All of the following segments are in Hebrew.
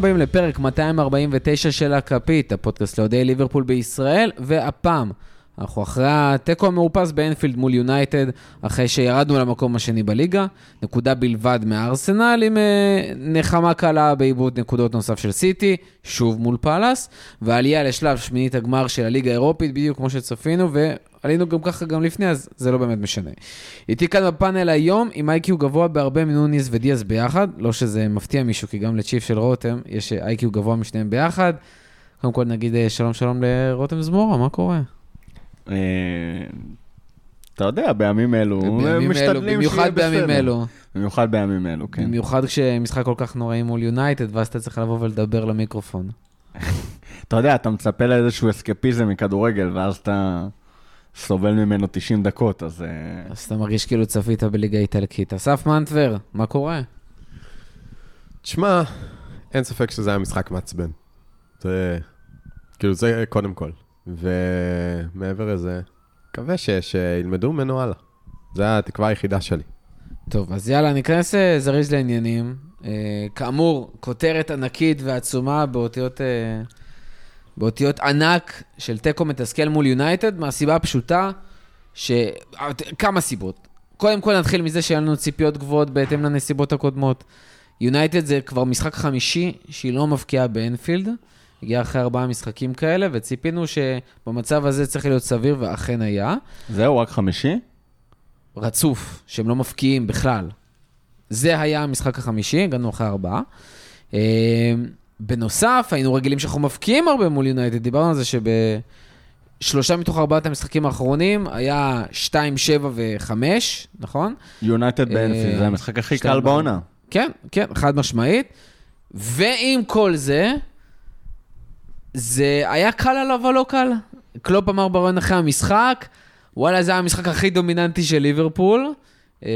הבאים לפרק 249 של הכפית, הפודקאסט לאוהדי ליברפול בישראל, והפעם אנחנו אחרי התיקו המאופס באנפילד מול יונייטד, אחרי שירדנו למקום השני בליגה, נקודה בלבד מהארסנל עם אה, נחמה קלה בעיבוד נקודות נוסף של סיטי, שוב מול פאלאס, ועלייה לשלב שמינית הגמר של הליגה האירופית, בדיוק כמו שצפינו, ועלינו גם ככה גם לפני, אז זה לא באמת משנה. איתי כאן בפאנל היום עם איי-קיו גבוה בהרבה מנוניס ודיאז ביחד, לא שזה מפתיע מישהו, כי גם לצ'יף של רותם יש איי-קיו גבוה משניהם ביחד. קודם כל נגיד אה, שלום שלום לרותם זמורה, מה קורה? אה, אתה יודע, בימים אלו, בימים משתדלים שיהיה במיוחד בימים בסדר. אלו. במיוחד בימים אלו, כן. במיוחד כשמשחק כל כך נוראי מול יונייטד, ואז אתה צריך לבוא ולדבר למיקרופון. אתה יודע, אתה מצפה לאיזשהו אסקפיזם מכדורגל, ואז אתה סובל ממנו 90 דקות, אז... אה, אז אתה מרגיש כאילו צפית בליגה האיטלקית. אסף מנטבר, מה קורה? תשמע, אין ספק שזה היה משחק מעצבן. זה, כאילו, זה קודם כל. ומעבר לזה, מקווה ש- שילמדו ממנו הלאה. זו התקווה היחידה שלי. טוב, אז יאללה, ניכנס אה, זריז לעניינים. אה, כאמור, כותרת ענקית ועצומה באותיות, אה, באותיות ענק של תיקו מתסכל מול יונייטד, מהסיבה הפשוטה ש... אה, כמה סיבות. קודם כל נתחיל מזה שהיה לנו ציפיות גבוהות בהתאם לנסיבות הקודמות. יונייטד זה כבר משחק חמישי שהיא לא מבקיעה באנפילד. הגיעה אחרי ארבעה משחקים כאלה, וציפינו שבמצב הזה צריך להיות סביר, ואכן היה. זהו, רק חמישי? רצוף, שהם לא מפקיעים בכלל. זה היה המשחק החמישי, הגענו אחרי ארבעה. אה, בנוסף, היינו רגילים שאנחנו מפקיעים הרבה מול יונייטד, דיברנו על זה שבשלושה מתוך ארבעת המשחקים האחרונים היה 2, 7 ו-5, נכון? יונייטד אה, באנפילד, זה המשחק הכי קל בעונה. כן, כן, חד משמעית. ועם כל זה, זה היה קל עליו או לא קל? קלופ אמר ברעיון אחרי המשחק, וואלה, זה היה המשחק הכי דומיננטי של ליברפול. אה,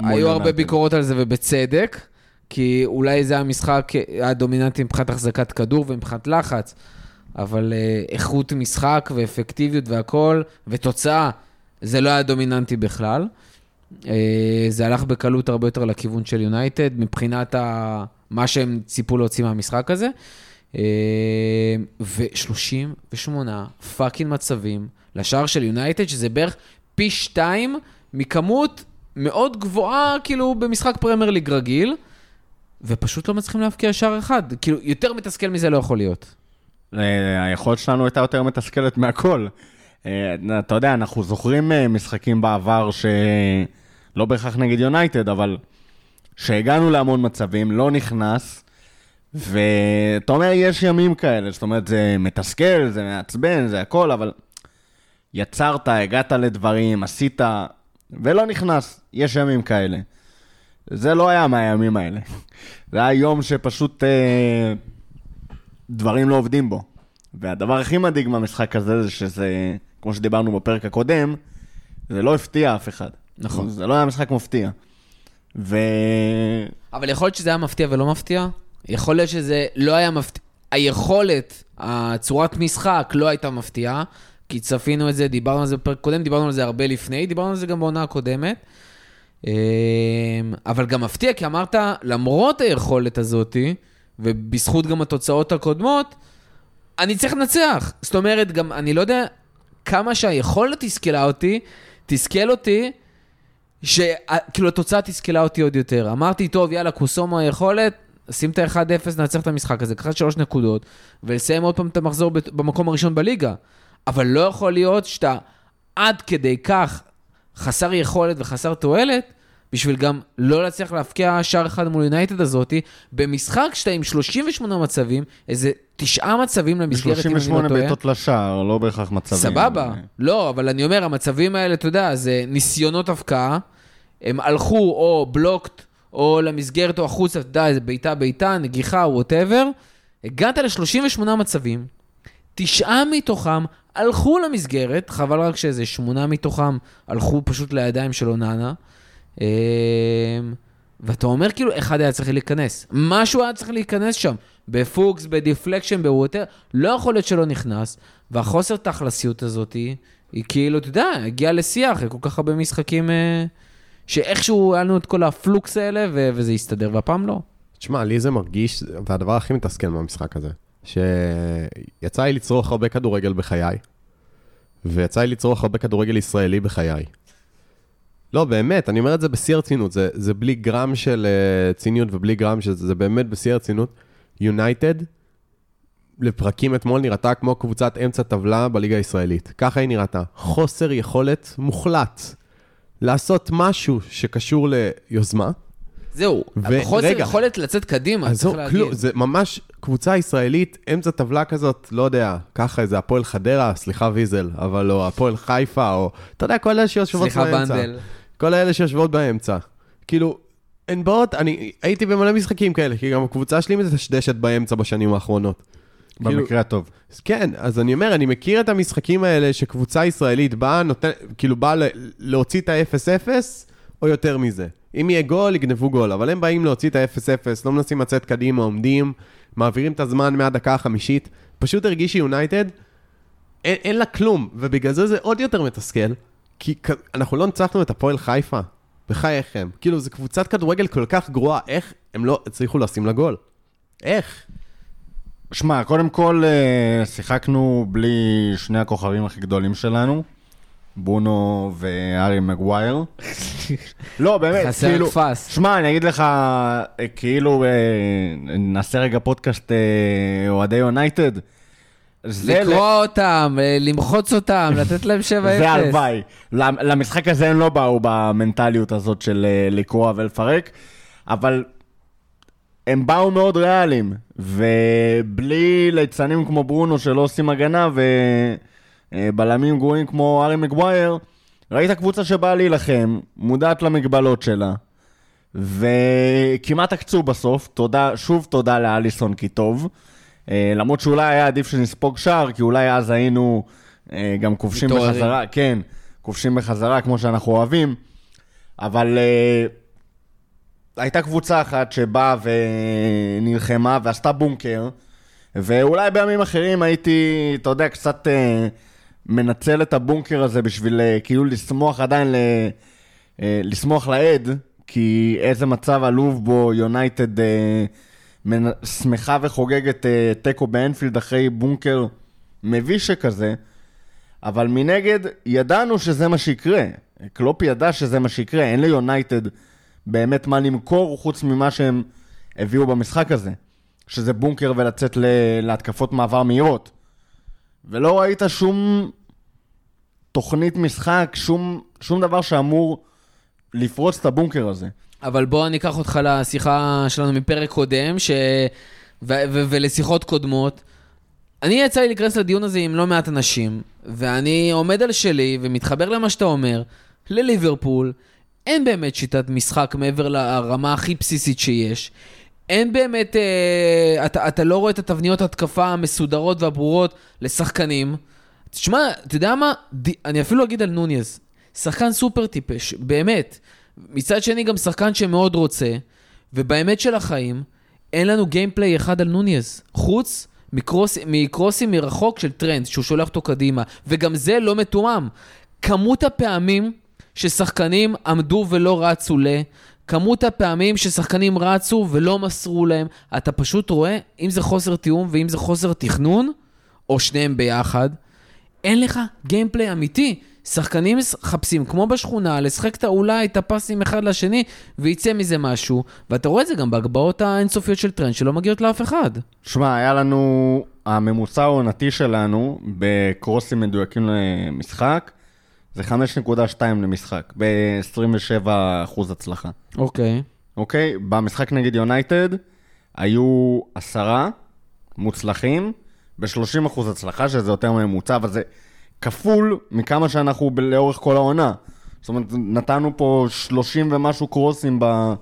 היו הרבה. ביקורות על זה, ובצדק, כי אולי זה המשחק הדומיננטי מבחינת החזקת כדור ומבחינת לחץ, אבל אה, איכות משחק ואפקטיביות והכול, ותוצאה, זה לא היה דומיננטי בכלל. אה, זה הלך בקלות הרבה יותר לכיוון של יונייטד, מבחינת ה... מה שהם ציפו להוציא מהמשחק הזה. אה, ו-38 fucking מצבים לשער של יונייטד, שזה בערך פי שתיים מכמות מאוד גבוהה, כאילו, במשחק פרמייר ליג רגיל, ופשוט לא מצליחים להבקיע שער אחד. כאילו, יותר מתסכל מזה לא יכול להיות. אה, היכולת שלנו הייתה יותר מתסכלת מהכל. אה, אתה יודע, אנחנו זוכרים אה, משחקים בעבר שלא בהכרח נגד יונייטד, אבל שהגענו להמון מצבים, לא נכנס, ואתה אומר, יש ימים כאלה, זאת אומרת, זה מתסכל, זה מעצבן, זה הכל, אבל יצרת, הגעת לדברים, עשית, ולא נכנס, יש ימים כאלה. זה לא היה מהימים האלה. זה היה יום שפשוט אה, דברים לא עובדים בו. והדבר הכי מדאיג מהמשחק הזה זה שזה, כמו שדיברנו בפרק הקודם, זה לא הפתיע אף אחד. נכון. זה לא היה משחק מפתיע. ו... אבל יכול להיות שזה היה מפתיע ולא מפתיע? יכול להיות שזה לא היה מפתיע. היכולת, הצורת משחק לא הייתה מפתיעה, כי צפינו את זה, דיברנו על זה בפרק קודם, דיברנו על זה הרבה לפני, דיברנו על זה גם בעונה הקודמת. אמ, אבל גם מפתיע, כי אמרת, למרות היכולת הזאתי, ובזכות גם התוצאות הקודמות, אני צריך לנצח. זאת אומרת, גם, אני לא יודע כמה שהיכולת תסכלה אותי, תסכל אותי, שכאילו התוצאה תסכלה אותי עוד יותר. אמרתי, טוב, יאללה, קוסומו היכולת, שים את ה-1-0, ננצח את המשחק הזה, קחת שלוש נקודות, ולסיים עוד פעם את המחזור במקום הראשון בליגה. אבל לא יכול להיות שאתה עד כדי כך חסר יכולת וחסר תועלת, בשביל גם לא להצליח להבקיע שער אחד מול יונייטד הזאתי, במשחק שאתה עם 38 מצבים, איזה תשעה מצבים למסגרת, אם אני לא 38 טועה. בעיטות לשער, לא בהכרח מצבים. סבבה. לא, אבל אני אומר, המצבים האלה, אתה יודע, זה ניסיונות הבקעה. הם הלכו או בלוקט, או למסגרת, או החוצה, אתה יודע, איזה בעיטה, בעיטה, נגיחה, ווטאבר. הגעת ל-38 מצבים, תשעה מתוכם הלכו למסגרת, חבל רק שאיזה שמונה מתוכם הלכו פשוט לידיים של אוננה. אמ, ואתה אומר כאילו, אחד היה צריך להיכנס. משהו היה צריך להיכנס שם. בפלוקס, ב deflection, בווטר, לא יכול להיות שלא נכנס. והחוסר תכלסיות הזאת היא כאילו, אתה יודע, הגיעה לשיח, כל כך הרבה משחקים, אה, שאיכשהו היה לנו את כל ה flukes האלה, ו- וזה הסתדר, והפעם לא. תשמע, לי זה מרגיש, והדבר הכי מתסכל מהמשחק הזה, שיצא לי לצרוך הרבה כדורגל בחיי, ויצא לי לצרוך הרבה כדורגל ישראלי בחיי. לא, באמת, אני אומר את זה בשיא הרצינות, זה, זה בלי גרם של uh, ציניות ובלי גרם של זה, זה באמת בשיא הרצינות. יונייטד, לפרקים אתמול נראתה כמו קבוצת אמצע טבלה בליגה הישראלית. ככה היא נראתה. חוסר יכולת מוחלט לעשות משהו שקשור ליוזמה. זהו, חוסר. יכולת לצאת קדימה, אז צריך זהו, להגיד. כלום, זה ממש קבוצה ישראלית, אמצע טבלה כזאת, לא יודע, ככה איזה הפועל חדרה, סליחה ויזל, אבל לא, הפועל חיפה, או, אתה יודע, כל אלה שיושבות סליחה, באמצע. בנדל. כל האלה שיושבות באמצע. כאילו, הן באות, אני הייתי במלא משחקים כאלה, כי גם הקבוצה שלי מדשדשת באמצע בשנים האחרונות. כאילו- במקרה הטוב. אז כן, אז אני אומר, אני מכיר את המשחקים האלה שקבוצה ישראלית באה, נותן, כאילו באה להוציא את ה-0-0, או יותר מזה. אם יהיה גול, יגנבו גול, אבל הם באים להוציא את ה-0-0, לא מנסים לצאת קדימה, עומדים, מעבירים את הזמן מהדקה החמישית. פשוט הרגיש שיונייטד, אין, אין לה כלום, ובגלל זה זה עוד יותר מתסכל, כי כ- אנחנו לא ניצחנו את הפועל חיפה, בחייכם. כאילו, זו קבוצת כדורגל כל כך גרועה, איך הם לא הצליחו לשים לה גול? איך? שמע, קודם כל אה, שיחקנו בלי שני הכוכבים הכי גדולים שלנו, בונו וארי מגווייר. לא, באמת, חסר כאילו... קפץ. שמע, אני אגיד לך, אה, כאילו, אה, נעשה רגע פודקאסט אוהדי יונייטד. זה ל- לקרוא אותם, למחוץ אותם, לתת להם 7-0. זה הלוואי. למ- למשחק הזה הם לא באו במנטליות הזאת של לקרוע ולפרק, אבל הם באו מאוד ריאליים, ובלי ליצנים כמו ברונו שלא עושים הגנה, ובלמים גרועים כמו ארי מגווייר, ראית קבוצה שבאה להילחם, מודעת למגבלות שלה, וכמעט עקצו בסוף, תודה, שוב תודה לאליסון כי טוב. אה, למרות שאולי היה עדיף שנספוג שער, כי אולי אז היינו אה, גם כובשים. בחזרה, כן, כובשים בחזרה כמו שאנחנו אוהבים, אבל אה, הייתה קבוצה אחת שבאה ונלחמה ועשתה בונקר, ואולי בימים אחרים הייתי, אתה יודע, קצת אה, מנצל את הבונקר הזה בשביל אה, כאילו לשמוח עדיין, ל, אה, לשמוח לאיד, כי איזה מצב עלוב בו יונייטד אה, מנ- שמחה וחוגגת אה, תיקו באנפילד אחרי בונקר מביש שכזה, אבל מנגד, ידענו שזה מה שיקרה. קלופ ידע שזה מה שיקרה, אין ליונייטד באמת מה למכור חוץ ממה שהם הביאו במשחק הזה. שזה בונקר ולצאת להתקפות מעבר מהירות. ולא ראית שום תוכנית משחק, שום, שום דבר שאמור לפרוץ את הבונקר הזה. אבל בוא אני אקח אותך לשיחה שלנו מפרק קודם, ש... ו- ו- ולשיחות קודמות. אני יצא לי להיכנס לדיון הזה עם לא מעט אנשים, ואני עומד על שלי ומתחבר למה שאתה אומר, לליברפול, אין באמת שיטת משחק מעבר לרמה הכי בסיסית שיש. אין באמת, אה, אתה, אתה לא רואה את התבניות התקפה המסודרות והברורות לשחקנים. תשמע, אתה יודע מה? ד... אני אפילו אגיד על נונייז. שחקן סופר טיפש, באמת. מצד שני, גם שחקן שמאוד רוצה, ובאמת של החיים, אין לנו gameplay אחד על נונייז. חוץ מ cross, מקרוסים מרחוק של טרנד, שהוא שולח אותו קדימה. וגם זה לא מתואם. כמות הפעמים ששחקנים עמדו ולא רצו ל... כמות הפעמים ששחקנים רצו ולא מסרו להם, אתה פשוט רואה, אם זה חוסר תיאום ואם זה חוסר תכנון, או שניהם ביחד, אין לך gameplay אמיתי. שחקנים מחפשים, כמו בשכונה, לשחק את אולי את הפסים אחד לשני, ויצא מזה משהו. ואתה רואה את זה גם בהגבהות האינסופיות של טרנד שלא מגיעות לאף אחד. שמע, היה לנו, הממוצע העונתי שלנו בקרוסים מדויקים למשחק, זה 5.2 למשחק, ב-27% הצלחה. אוקיי. אוקיי? במשחק נגד יונייטד היו עשרה מוצלחים ב-30% הצלחה, שזה יותר ממוצע, אבל זה כפול מכמה שאנחנו ב- לאורך כל העונה. זאת אומרת, נתנו פה 30 ומשהו קרוסים ב-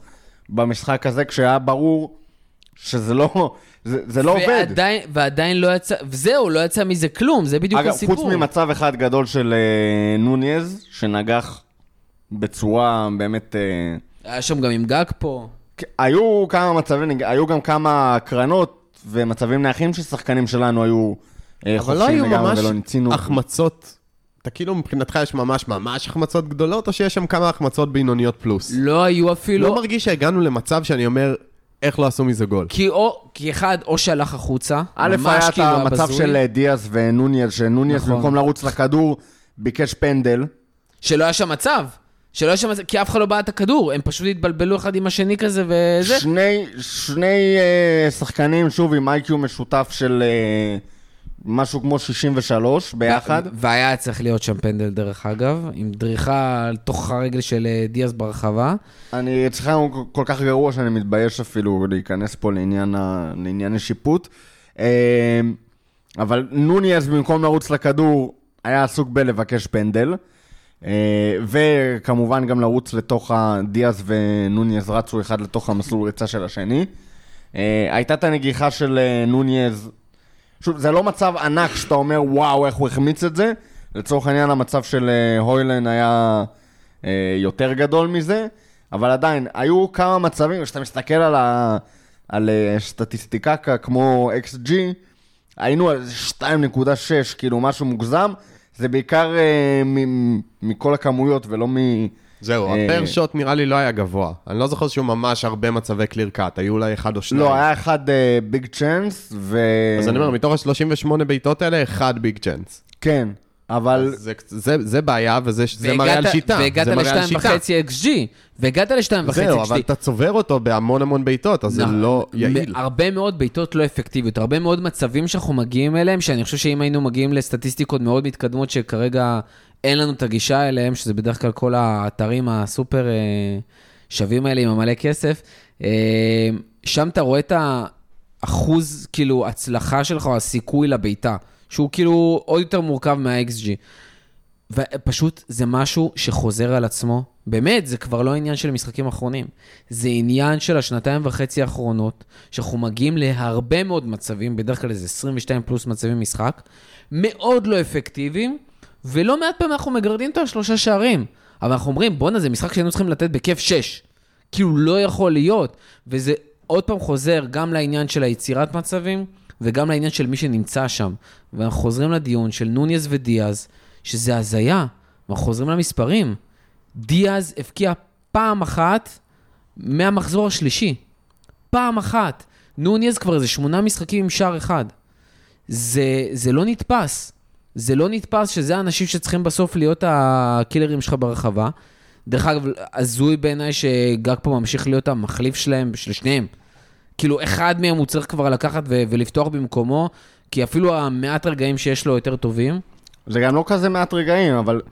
במשחק הזה, כשהיה ברור שזה לא, זה, זה לא עובד. ועדיין, ועדיין לא יצא, וזהו, לא יצא מזה כלום, זה בדיוק אגב, הסיפור. חוץ ממצב אחד גדול של אה, נוניז, שנגח בצורה באמת... אה, היה שם גם עם גג פה. היו כמה מצבים, היו גם כמה קרנות ומצבים נייחים ששחקנים שלנו היו אה, אבל לא חופשיים היו לגמרי ממש ולא ניצינו. החמצות. אתה כאילו מבחינתך יש ממש ממש החמצות גדולות, או שיש שם כמה החמצות בינוניות פלוס? לא היו אפילו... לא מרגיש שהגענו למצב שאני אומר, איך לא עשו מזה גול. כי או, כי אחד, או שהלך החוצה, א', היה את כאילו המצב של אה, דיאז ונוניאז, שנוניאז נכון. במקום לרוץ לכדור, ביקש פנדל. שלא היה שם מצב. שלא היה שם מצב, כי אף אחד לא בעט את הכדור, הם פשוט התבלבלו אחד עם השני כזה וזה. שני, שני אה, שחקנים, שוב, עם איי-קיו משותף של אה, משהו כמו 63 ביחד. והיה צריך להיות שם פנדל דרך אגב, עם דריכה על תוך הרגל של אה, דיאז ברחבה. אני אצלך כל כך גרוע שאני מתבייש אפילו להיכנס פה לעניין, ה... לעניין השיפוט. אה, אבל נוניאז במקום לרוץ לכדור, היה עסוק בלבקש פנדל. אה, וכמובן גם לרוץ לתוך הדיאז ונוניאז רצו אחד לתוך המסלול ריצה של השני. אה, הייתה את הנגיחה של נוניאז, שוב, זה לא מצב ענק שאתה אומר וואו איך הוא החמיץ את זה. לצורך העניין המצב של אה, הוילן היה אה, יותר גדול מזה, אבל עדיין, היו כמה מצבים, כשאתה מסתכל על, ה, על אה, סטטיסטיקה כמו XG, היינו על 2.6, כאילו משהו מוגזם, זה בעיקר אה, מ- מכל הכמויות ולא מ... זהו, אה, הפר שוט נראה לי לא היה גבוה. אני לא זוכר שהוא ממש הרבה מצבי קליר קאט, היו אולי אחד או שניים. לא, היה אחד ביג צ'אנס, ו... אז אני אומר, מתוך ה-38 בעיטות האלה, אחד ביג צ'אנס. כן, אבל... זה, זה, זה בעיה, וזה זה מראה על והגעת- שיטה. והגעת זה מראה על לשתיים שיטה. וחצי XG, והגעת לשתיים וחצי זהו, XG. אבל אתה צובר אותו בהמון המון בעיטות, אז זה נכון. לא יעיל. הרבה מאוד בעיטות לא אפקטיביות, הרבה מאוד מצבים שאנחנו מגיעים אליהם, שאני חושב שאם היינו מגיעים לסטטיסטיקות מאוד מתקדמות, שכרגע אין לנו את הגישה אליהם, שזה בדרך כלל כל האתרים הסופר אה, שווים האלה עם המלא כסף, אה, שם אתה רואה את האחוז, כאילו, הצלחה שלך, או הסיכוי לבעיטה, שהוא כאילו עוד יותר מורכב מה-XG. ופשוט זה משהו שחוזר על עצמו. באמת, זה כבר לא עניין של משחקים אחרונים. זה עניין של השנתיים וחצי האחרונות, שאנחנו מגיעים להרבה מאוד מצבים, בדרך כלל איזה 22 פלוס מצבים משחק, מאוד לא אפקטיביים, ולא מעט פעמים אנחנו מגרדים את השלושה שערים. אבל אנחנו אומרים, בואנה, זה משחק שהיינו צריכים לתת בכיף 6. כאילו, לא יכול להיות. וזה עוד פעם חוזר גם לעניין של היצירת מצבים, וגם לעניין של מי שנמצא שם. ואנחנו חוזרים לדיון של נוניז ודיאז, שזה הזיה. ואנחנו חוזרים למספרים. דיאז הבקיע פעם אחת מהמחזור השלישי. פעם אחת. נוניז כבר איזה שמונה משחקים עם שער אחד. זה, זה לא נתפס. זה לא נתפס שזה האנשים שצריכים בסוף להיות הקילרים שלך ברחבה. דרך אגב, הזוי בעיניי שגג פה ממשיך להיות המחליף שלהם, של שניהם. כאילו, אחד מהם הוא צריך כבר לקחת ו- ולפתוח במקומו, כי אפילו המעט רגעים שיש לו יותר טובים. זה גם לא כזה מעט רגעים, אבל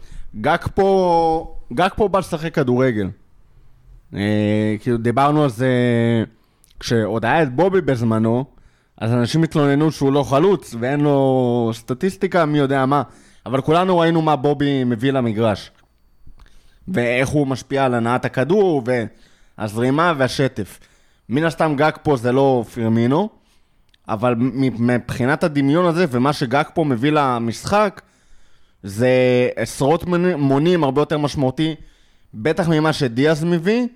גג פה, גג פה בא לשחק כדורגל. אה, כאילו, דיברנו על זה כשעוד היה את בובי בזמנו, אז אנשים התלוננו שהוא לא חלוץ ואין לו סטטיסטיקה, מי יודע מה, אבל כולנו ראינו מה בובי מביא למגרש. ואיך הוא משפיע על הנעת הכדור, והזרימה והשטף. מן הסתם גג פה זה לא פירמינו, אבל מבחינת הדמיון הזה ומה שגג פה מביא למשחק, זה עשרות מונים הרבה יותר משמעותי, בטח ממה שדיאז מביא,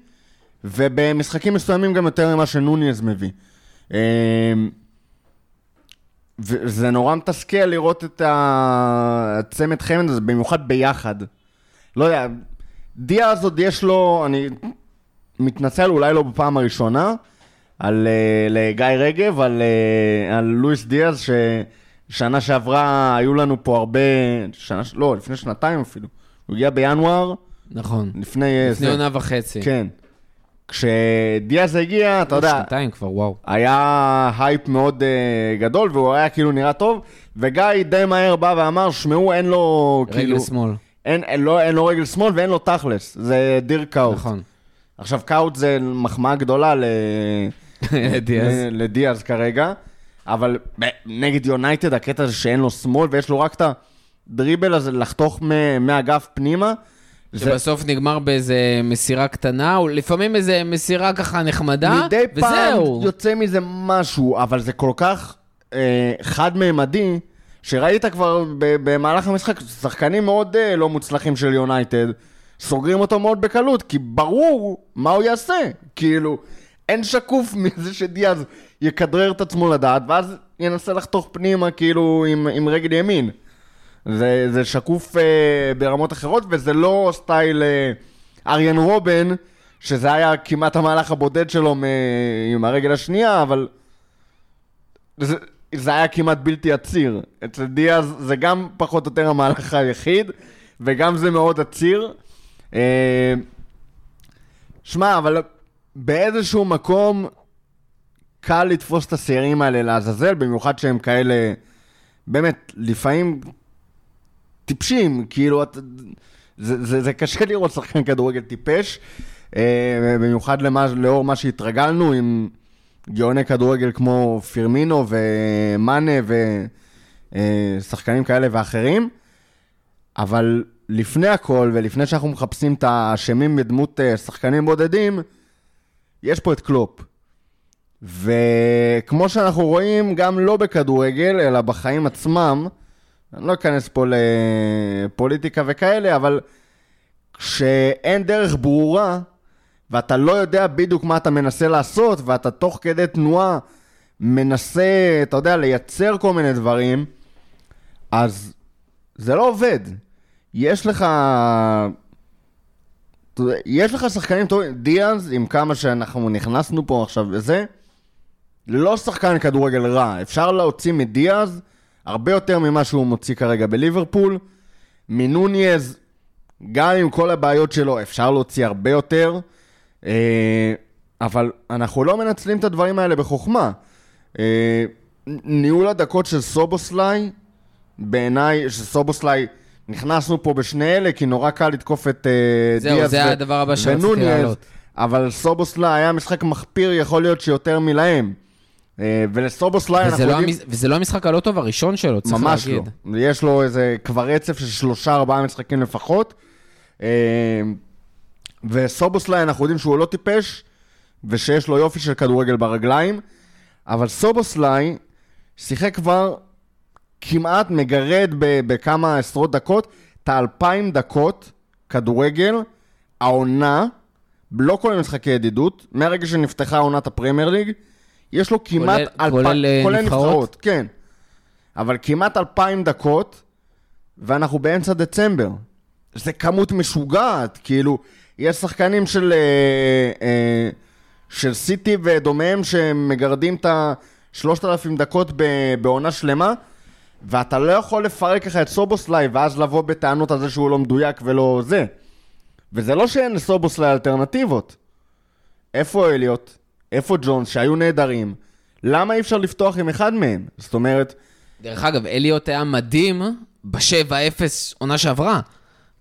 ובמשחקים מסוימים גם יותר ממה שנוניאז מביא. אמ, וזה נורא מתסכל לראות את הצמד חמד הזה, במיוחד ביחד. לא יודע, דיאז עוד יש לו, אני מתנצל אולי לא בפעם הראשונה, על אה, לגיא רגב, על, אה, על לואיס דיאז, ששנה שעברה היו לנו פה הרבה, שנה, לא, לפני שנתיים אפילו. הוא הגיע בינואר, נכון. לפני... אה, לפני. עונה וחצי. כן. כשדיאז הגיע, אתה יודע, שנתיים כבר, וואו. היה הייפ מאוד אה, גדול, והוא היה כאילו נראה טוב, וגיא די מהר בא ואמר, שמעו, אין לו, כאילו... רגל שמאל. אין, אין, לא, אין לו רגל שמאל ואין לו תכלס, זה דירק קאוט. נכון. עכשיו, קאוט זה מחמאה גדולה ל... דיאז. ל- לדיאז כרגע, אבל נגד יונייטד הקטע זה שאין לו שמאל ויש לו רק את הדריבל הזה לחתוך מ- מהאגף פנימה. זה שבסוף נגמר באיזה מסירה קטנה, או לפעמים איזה מסירה ככה נחמדה, מדי פעם וזהו. יוצא מזה משהו, אבל זה כל כך אה, חד-ממדי, שראית כבר במהלך המשחק שחקנים מאוד אה, לא מוצלחים של יונייטד, סוגרים אותו מאוד בקלות, כי ברור מה הוא יעשה. כאילו, אין שקוף מזה שדיאז יכדרר את עצמו לדעת, ואז ינסה לחתוך פנימה כאילו עם, עם רגל ימין. זה, זה שקוף אה, ברמות אחרות, וזה לא סטייל אה, אריאן רובן, שזה היה כמעט המהלך הבודד שלו מ... עם הרגל השנייה, אבל זה, זה היה כמעט בלתי עציר. אצל דיאז זה גם פחות או יותר המהלך היחיד, וגם זה מאוד עציר. אה, שמע, אבל באיזשהו מקום קל לתפוס את השעירים האלה לעזאזל, במיוחד שהם כאלה, באמת, לפעמים טיפשים, כאילו, את, זה, זה, זה קשה לראות שחקן כדורגל טיפש, אה, במיוחד למה, לאור מה שהתרגלנו עם גאוני כדורגל כמו פירמינו ומאנה ושחקנים כאלה ואחרים, אבל לפני הכל, ולפני שאנחנו מחפשים את האשמים בדמות אה, שחקנים בודדים, יש פה את קלופ. וכמו שאנחנו רואים, גם לא בכדורגל, אלא בחיים עצמם, אני לא אכנס פה לפוליטיקה וכאלה, אבל כשאין דרך ברורה, ואתה לא יודע בדיוק מה אתה מנסה לעשות, ואתה תוך כדי תנועה מנסה, אתה יודע, לייצר כל מיני דברים, אז זה לא עובד. יש לך... יש לך שחקנים טובים, דיאז, עם כמה שאנחנו נכנסנו פה עכשיו וזה, לא שחקן כדורגל רע. אפשר להוציא מדיאז הרבה יותר ממה שהוא מוציא כרגע בליברפול. מנוניז, גם עם כל הבעיות שלו, אפשר להוציא הרבה יותר. אה, אבל אנחנו לא מנצלים את הדברים האלה בחוכמה. אה, ניהול הדקות של סובוסליי, בעיניי, שסובוסליי, נכנסנו פה בשני אלה, כי נורא קל לתקוף את אה, זהו, דיאז זה ו- הדבר הבא ונוניז. אבל סובוסליי היה משחק מחפיר, יכול להיות שיותר מלהם. אה, ולסובוסליי אנחנו לא, יודעים... המש... וזה לא המשחק הלא טוב הראשון שלו, צריך ממש להגיד. לא. יש לו איזה כבר רצף של שלושה, ארבעה משחקים לפחות. אה, וסובוסליי, אנחנו יודעים שהוא לא טיפש, ושיש לו יופי של כדורגל ברגליים, אבל סובוסליי שיחק כבר כמעט מגרד ב- בכמה עשרות דקות, את האלפיים דקות כדורגל, העונה, לא כולל משחקי ידידות, מהרגע שנפתחה עונת הפרמייר ליג, יש לו כמעט כולל- כולל, אה, כולל נבחרות? נבחרות, כן. אבל כמעט אלפיים דקות, ואנחנו באמצע דצמבר. זה כמות משוגעת, כאילו, יש שחקנים של, אה, אה, של סיטי ודומיהם שמגרדים את ה-3,000 דקות ב- בעונה שלמה, ואתה לא יכול לפרק לך את סובוסליי ואז לבוא בטענות על זה שהוא לא מדויק ולא זה. וזה לא שאין לסובוסליי אלטרנטיבות. איפה אליוט? איפה ג'ונס שהיו נהדרים? למה אי אפשר לפתוח עם אחד מהם? זאת אומרת, דרך אגב, אליוט היה מדהים ב-7-0 עונה שעברה.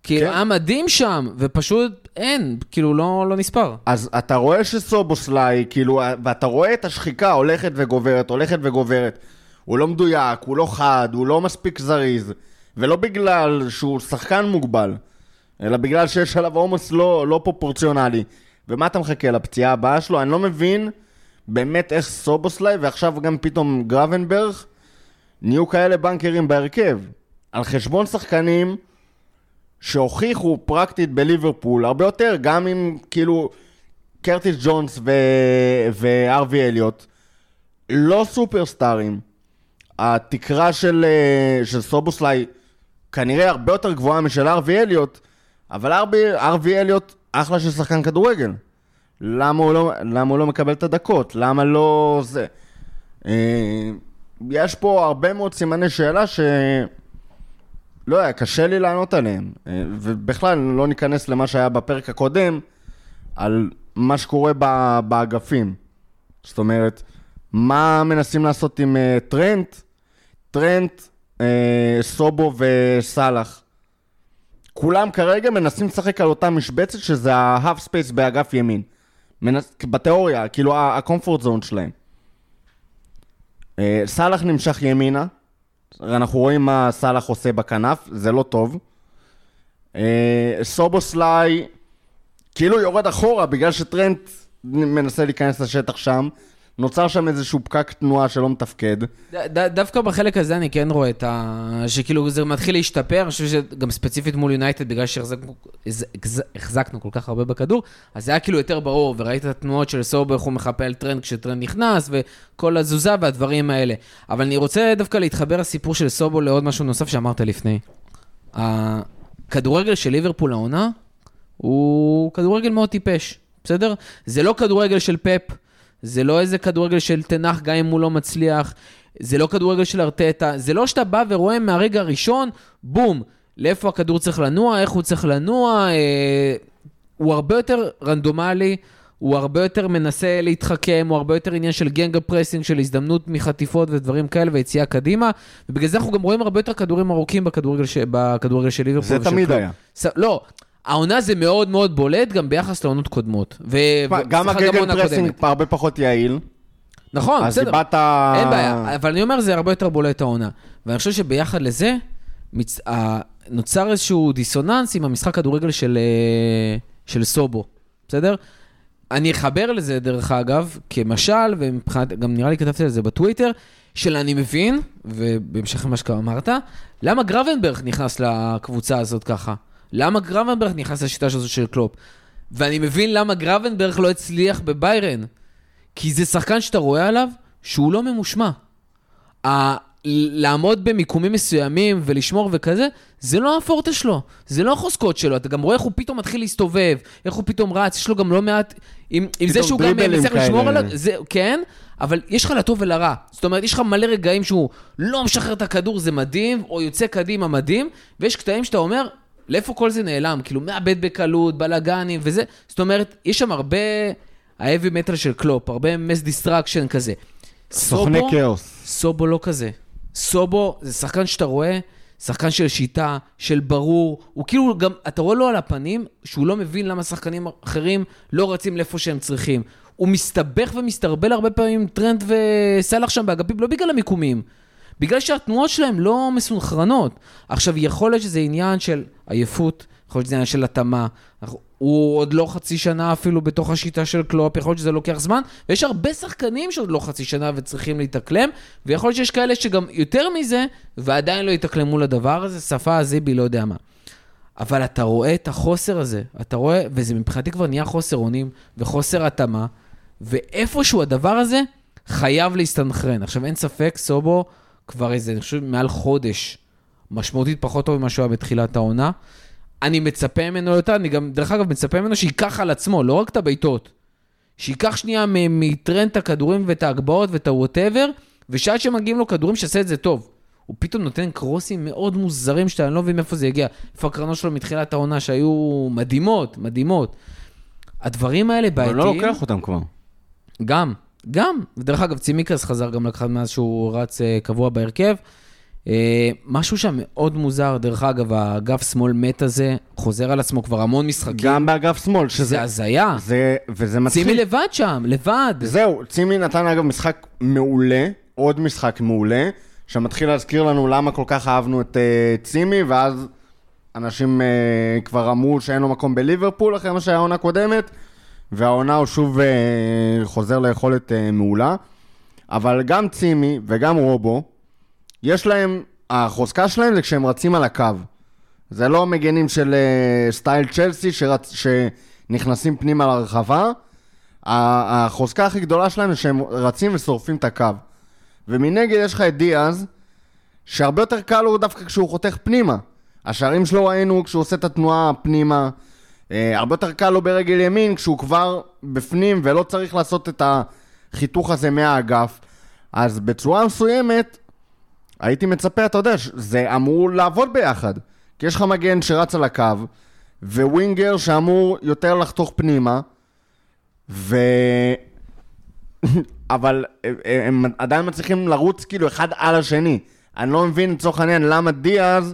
כאילו, כן. היה מדהים שם, ופשוט אין, כאילו, לא, לא נספר. אז אתה רואה שסובוסליי, כאילו, ואתה רואה את השחיקה הולכת וגוברת, הולכת וגוברת. הוא לא מדויק, הוא לא חד, הוא לא מספיק זריז, ולא בגלל שהוא שחקן מוגבל, אלא בגלל שיש עליו עומס לא, לא פרופורציונלי. ומה אתה מחכה, לפציעה הבאה שלו? אני לא מבין באמת איך סובוסליי, ועכשיו גם פתאום גרבנברג, נהיו כאלה בנקרים בהרכב. על חשבון שחקנים שהוכיחו פרקטית בליברפול הרבה יותר, גם אם כאילו קרטיס ג'ונס. וארווי אליוט לא סופרסטארים. התקרה של, אה, של סובוסליי כנראה הרבה יותר גבוהה משל ארווי אליוט, אבל ארווי, אליוט אחלה של שחקן כדורגל. למה הוא, לא, למה הוא לא מקבל את הדקות? למה לא זה? אה, יש פה הרבה מאוד סימני שאלה ש... לא יודע, קשה לי לענות עליהם. אה, ובכלל, לא ניכנס למה שהיה בפרק הקודם, על מה שקורה באגפים. זאת אומרת, מה מנסים לעשות עם טרנט? טרנט, uh, סובו וסאלח. כולם כרגע מנסים לשחק על אותה משבצת, שזה ה-half space באגף ימין. מנס... בתיאוריה, כאילו ה-comfort zone שלהם. Uh, סאלח נמשך ימינה, אנחנו רואים מה סאלח עושה בכנף, זה לא טוב. אה, סובוסליי כאילו יורד אחורה בגלל שטרנד מנסה להיכנס לשטח שם. נוצר שם איזשהו פקק תנועה שלא מתפקד. ד- ד- דווקא בחלק הזה אני כן רואה את ה... שכאילו זה מתחיל להשתפר, אני חושב שגם ספציפית מול יונייטד, בגלל שהחזקנו החז- החזקנו כל כך הרבה בכדור, אז זה היה כאילו יותר ברור, וראית את התנועות של סובו, איך הוא מחפה על טרנד כשטרנד נכנס, וכל התזוזה והדברים האלה. אבל אני רוצה דווקא להתחבר לסיפור של סובו לעוד משהו נוסף שאמרת לפני. הכדורגל של ליברפול העונה הוא כדורגל מאוד טיפש. בסדר? זה לא כדורגל של פפ, זה לא איזה כדורגל של תנח גם אם הוא לא מצליח, זה לא כדורגל של ארטטה, זה לא שאתה בא ורואה מהרגע הראשון, בום, לאיפה הכדור צריך לנוע, איך הוא צריך לנוע, אה, הוא הרבה יותר רנדומלי, הוא הרבה יותר מנסה להתחכם, הוא הרבה יותר עניין של gegenpressing, של הזדמנות מחטיפות ודברים כאלה ויציאה קדימה, ובגלל זה אנחנו גם רואים הרבה יותר כדורים ארוכים בכדורגל, ש... בכדורגל של ליברפול. זה תמיד. היה. ס... לא, העונה זה מאוד מאוד בולט גם ביחס לעונות קודמות. ו... גם עונה pressing. הרבה פחות יעיל, נכון, אז בסדר. איבדת... אין בעיה, אבל אני אומר, זה הרבה יותר בולט העונה. ואני חושב שביחד לזה, מצ... נוצר איזשהו דיסוננס עם המשחק כדורגל של, אה, של סובו, בסדר? אני אחבר לזה, דרך אגב, כמשל, ומבחינת, גם נראה לי כתבתי על זה בטוויטר, של אני מבין, ובהמשך למה שאמרת, למה גרבנברג נכנס לקבוצה הזאת ככה? למה גרבנברג נכנס לשיטה הזאת של קלופ? ואני מבין למה גרבנברג לא הצליח בביירן. כי זה שחקן שאתה רואה עליו שהוא לא ממושמע. ה- לעמוד במיקומים מסוימים ולשמור וכזה, זה לא הפורטה שלו, זה לא החוזקות שלו, אתה גם רואה איך הוא פתאום מתחיל להסתובב, איך הוא פתאום רץ, יש לו גם לא מעט, עם, עם זה שהוא גם מצליח לשמור. עליו, זה, כן, אבל יש לך לטוב ולרע. זאת אומרת, יש לך מלא רגעים שהוא לא משחרר את הכדור, זה מדהים, או יוצא קדימה מדהים, ויש קטעים שאתה אומר, לאיפה כל זה נעלם? כאילו, מאבד בקלות, בלאגנים וזה. זאת אומרת, יש שם הרבה ה-heavy metal של קלופ, הרבה mass destruction כזה. סוכני סובו- כאוס. סובו לא כזה. סובו זה שחקן שאתה רואה, שחקן של שיטה, של ברור. הוא כאילו גם, אתה רואה לו על הפנים שהוא לא מבין למה שחקנים אחרים לא רצים לאיפה שהם צריכים. הוא מסתבך ומסתרבל הרבה פעמים עם טרנד וסלח שם באגפים, לא בגלל המיקומים. בגלל שהתנועות שלהם לא מסונכרנות. עכשיו, יכול להיות שזה עניין של עייפות, יכול להיות שזה עניין של התאמה. הוא עוד לא חצי שנה אפילו בתוך השיטה של קלופ, יכול להיות שזה לוקח זמן, ויש הרבה שחקנים שעוד לא חצי שנה וצריכים להתאקלם, ויכול להיות שיש כאלה שגם יותר מזה, ועדיין לא יתאקלמו לדבר הזה, שפה, זיבי, לא יודע מה. אבל אתה רואה את החוסר הזה, אתה רואה, וזה מבחינתי כבר נהיה חוסר אונים וחוסר התאמה, ואיפשהו הדבר הזה חייב להסתנכרן. עכשיו, אין ספק, סובו כבר איזה, אני חושב, מעל חודש, משמעותית פחות טוב ממה שהוא היה בתחילת העונה. אני מצפה ממנו יותר, אני גם, דרך אגב, מצפה ממנו שייקח על עצמו, לא רק את הבעיטות. שייקח שנייה מטרנד את הכדורים ואת ההגבהות ואת הווטאבר, ושעד שמגיעים לו כדורים, שיעשה את זה טוב. הוא פתאום נותן קרוסים מאוד מוזרים שאתה לא מבין מאיפה זה הגיע. איפה הקרנות שלו מתחילת העונה שהיו מדהימות, מדהימות. הדברים האלה אבל בעייתיים. לא לוקח אותם כבר. גם, גם. ודרך אגב, צימקס חזר גם לקחת מאז שהוא רץ אה, קבוע בהרכב. אה, משהו שם מאוד מוזר, דרך אגב, האגף שמאל מת הזה חוזר על עצמו כבר המון משחקים. גם באגף שמאל, שזה שזה... הזיה. זה, וזה מצחיק. צימי לבד שם, לבד. זהו, צימי נתן אגב משחק מעולה, עוד משחק מעולה, שמתחיל להזכיר לנו למה כל כך אהבנו את uh, צימי, ואז אנשים uh, כבר אמרו שאין לו מקום בליברפול אחרי מה שהיה העונה הקודמת, והעונה הוא שוב uh, חוזר ליכולת uh, מעולה. אבל גם צימי וגם רובו, יש להם, החוזקה שלהם זה כשהם רצים על הקו. זה לא מגנים של uh, סטייל צ'לסי שרצ... שנכנסים פנימה לרחבה. החוזקה הכי גדולה שלהם זה שהם רצים ושורפים את הקו. ומנגד יש לך את דיאז, שהרבה יותר קל לו דווקא כשהוא חותך פנימה. השערים שלו ראינו כשהוא עושה את התנועה פנימה. אה, הרבה יותר קל לו ברגל ימין כשהוא כבר בפנים ולא צריך לעשות את החיתוך הזה מהאגף. אז בצורה מסוימת, הייתי מצפה, אתה יודע, זה אמור לעבוד ביחד. כי יש לך מגן שרץ על הקו, ו winger שאמור יותר לחתוך פנימה, ו... אבל אה, הם עדיין מצליחים לרוץ כאילו אחד על השני. אני לא מבין לצורך העניין למה דיאז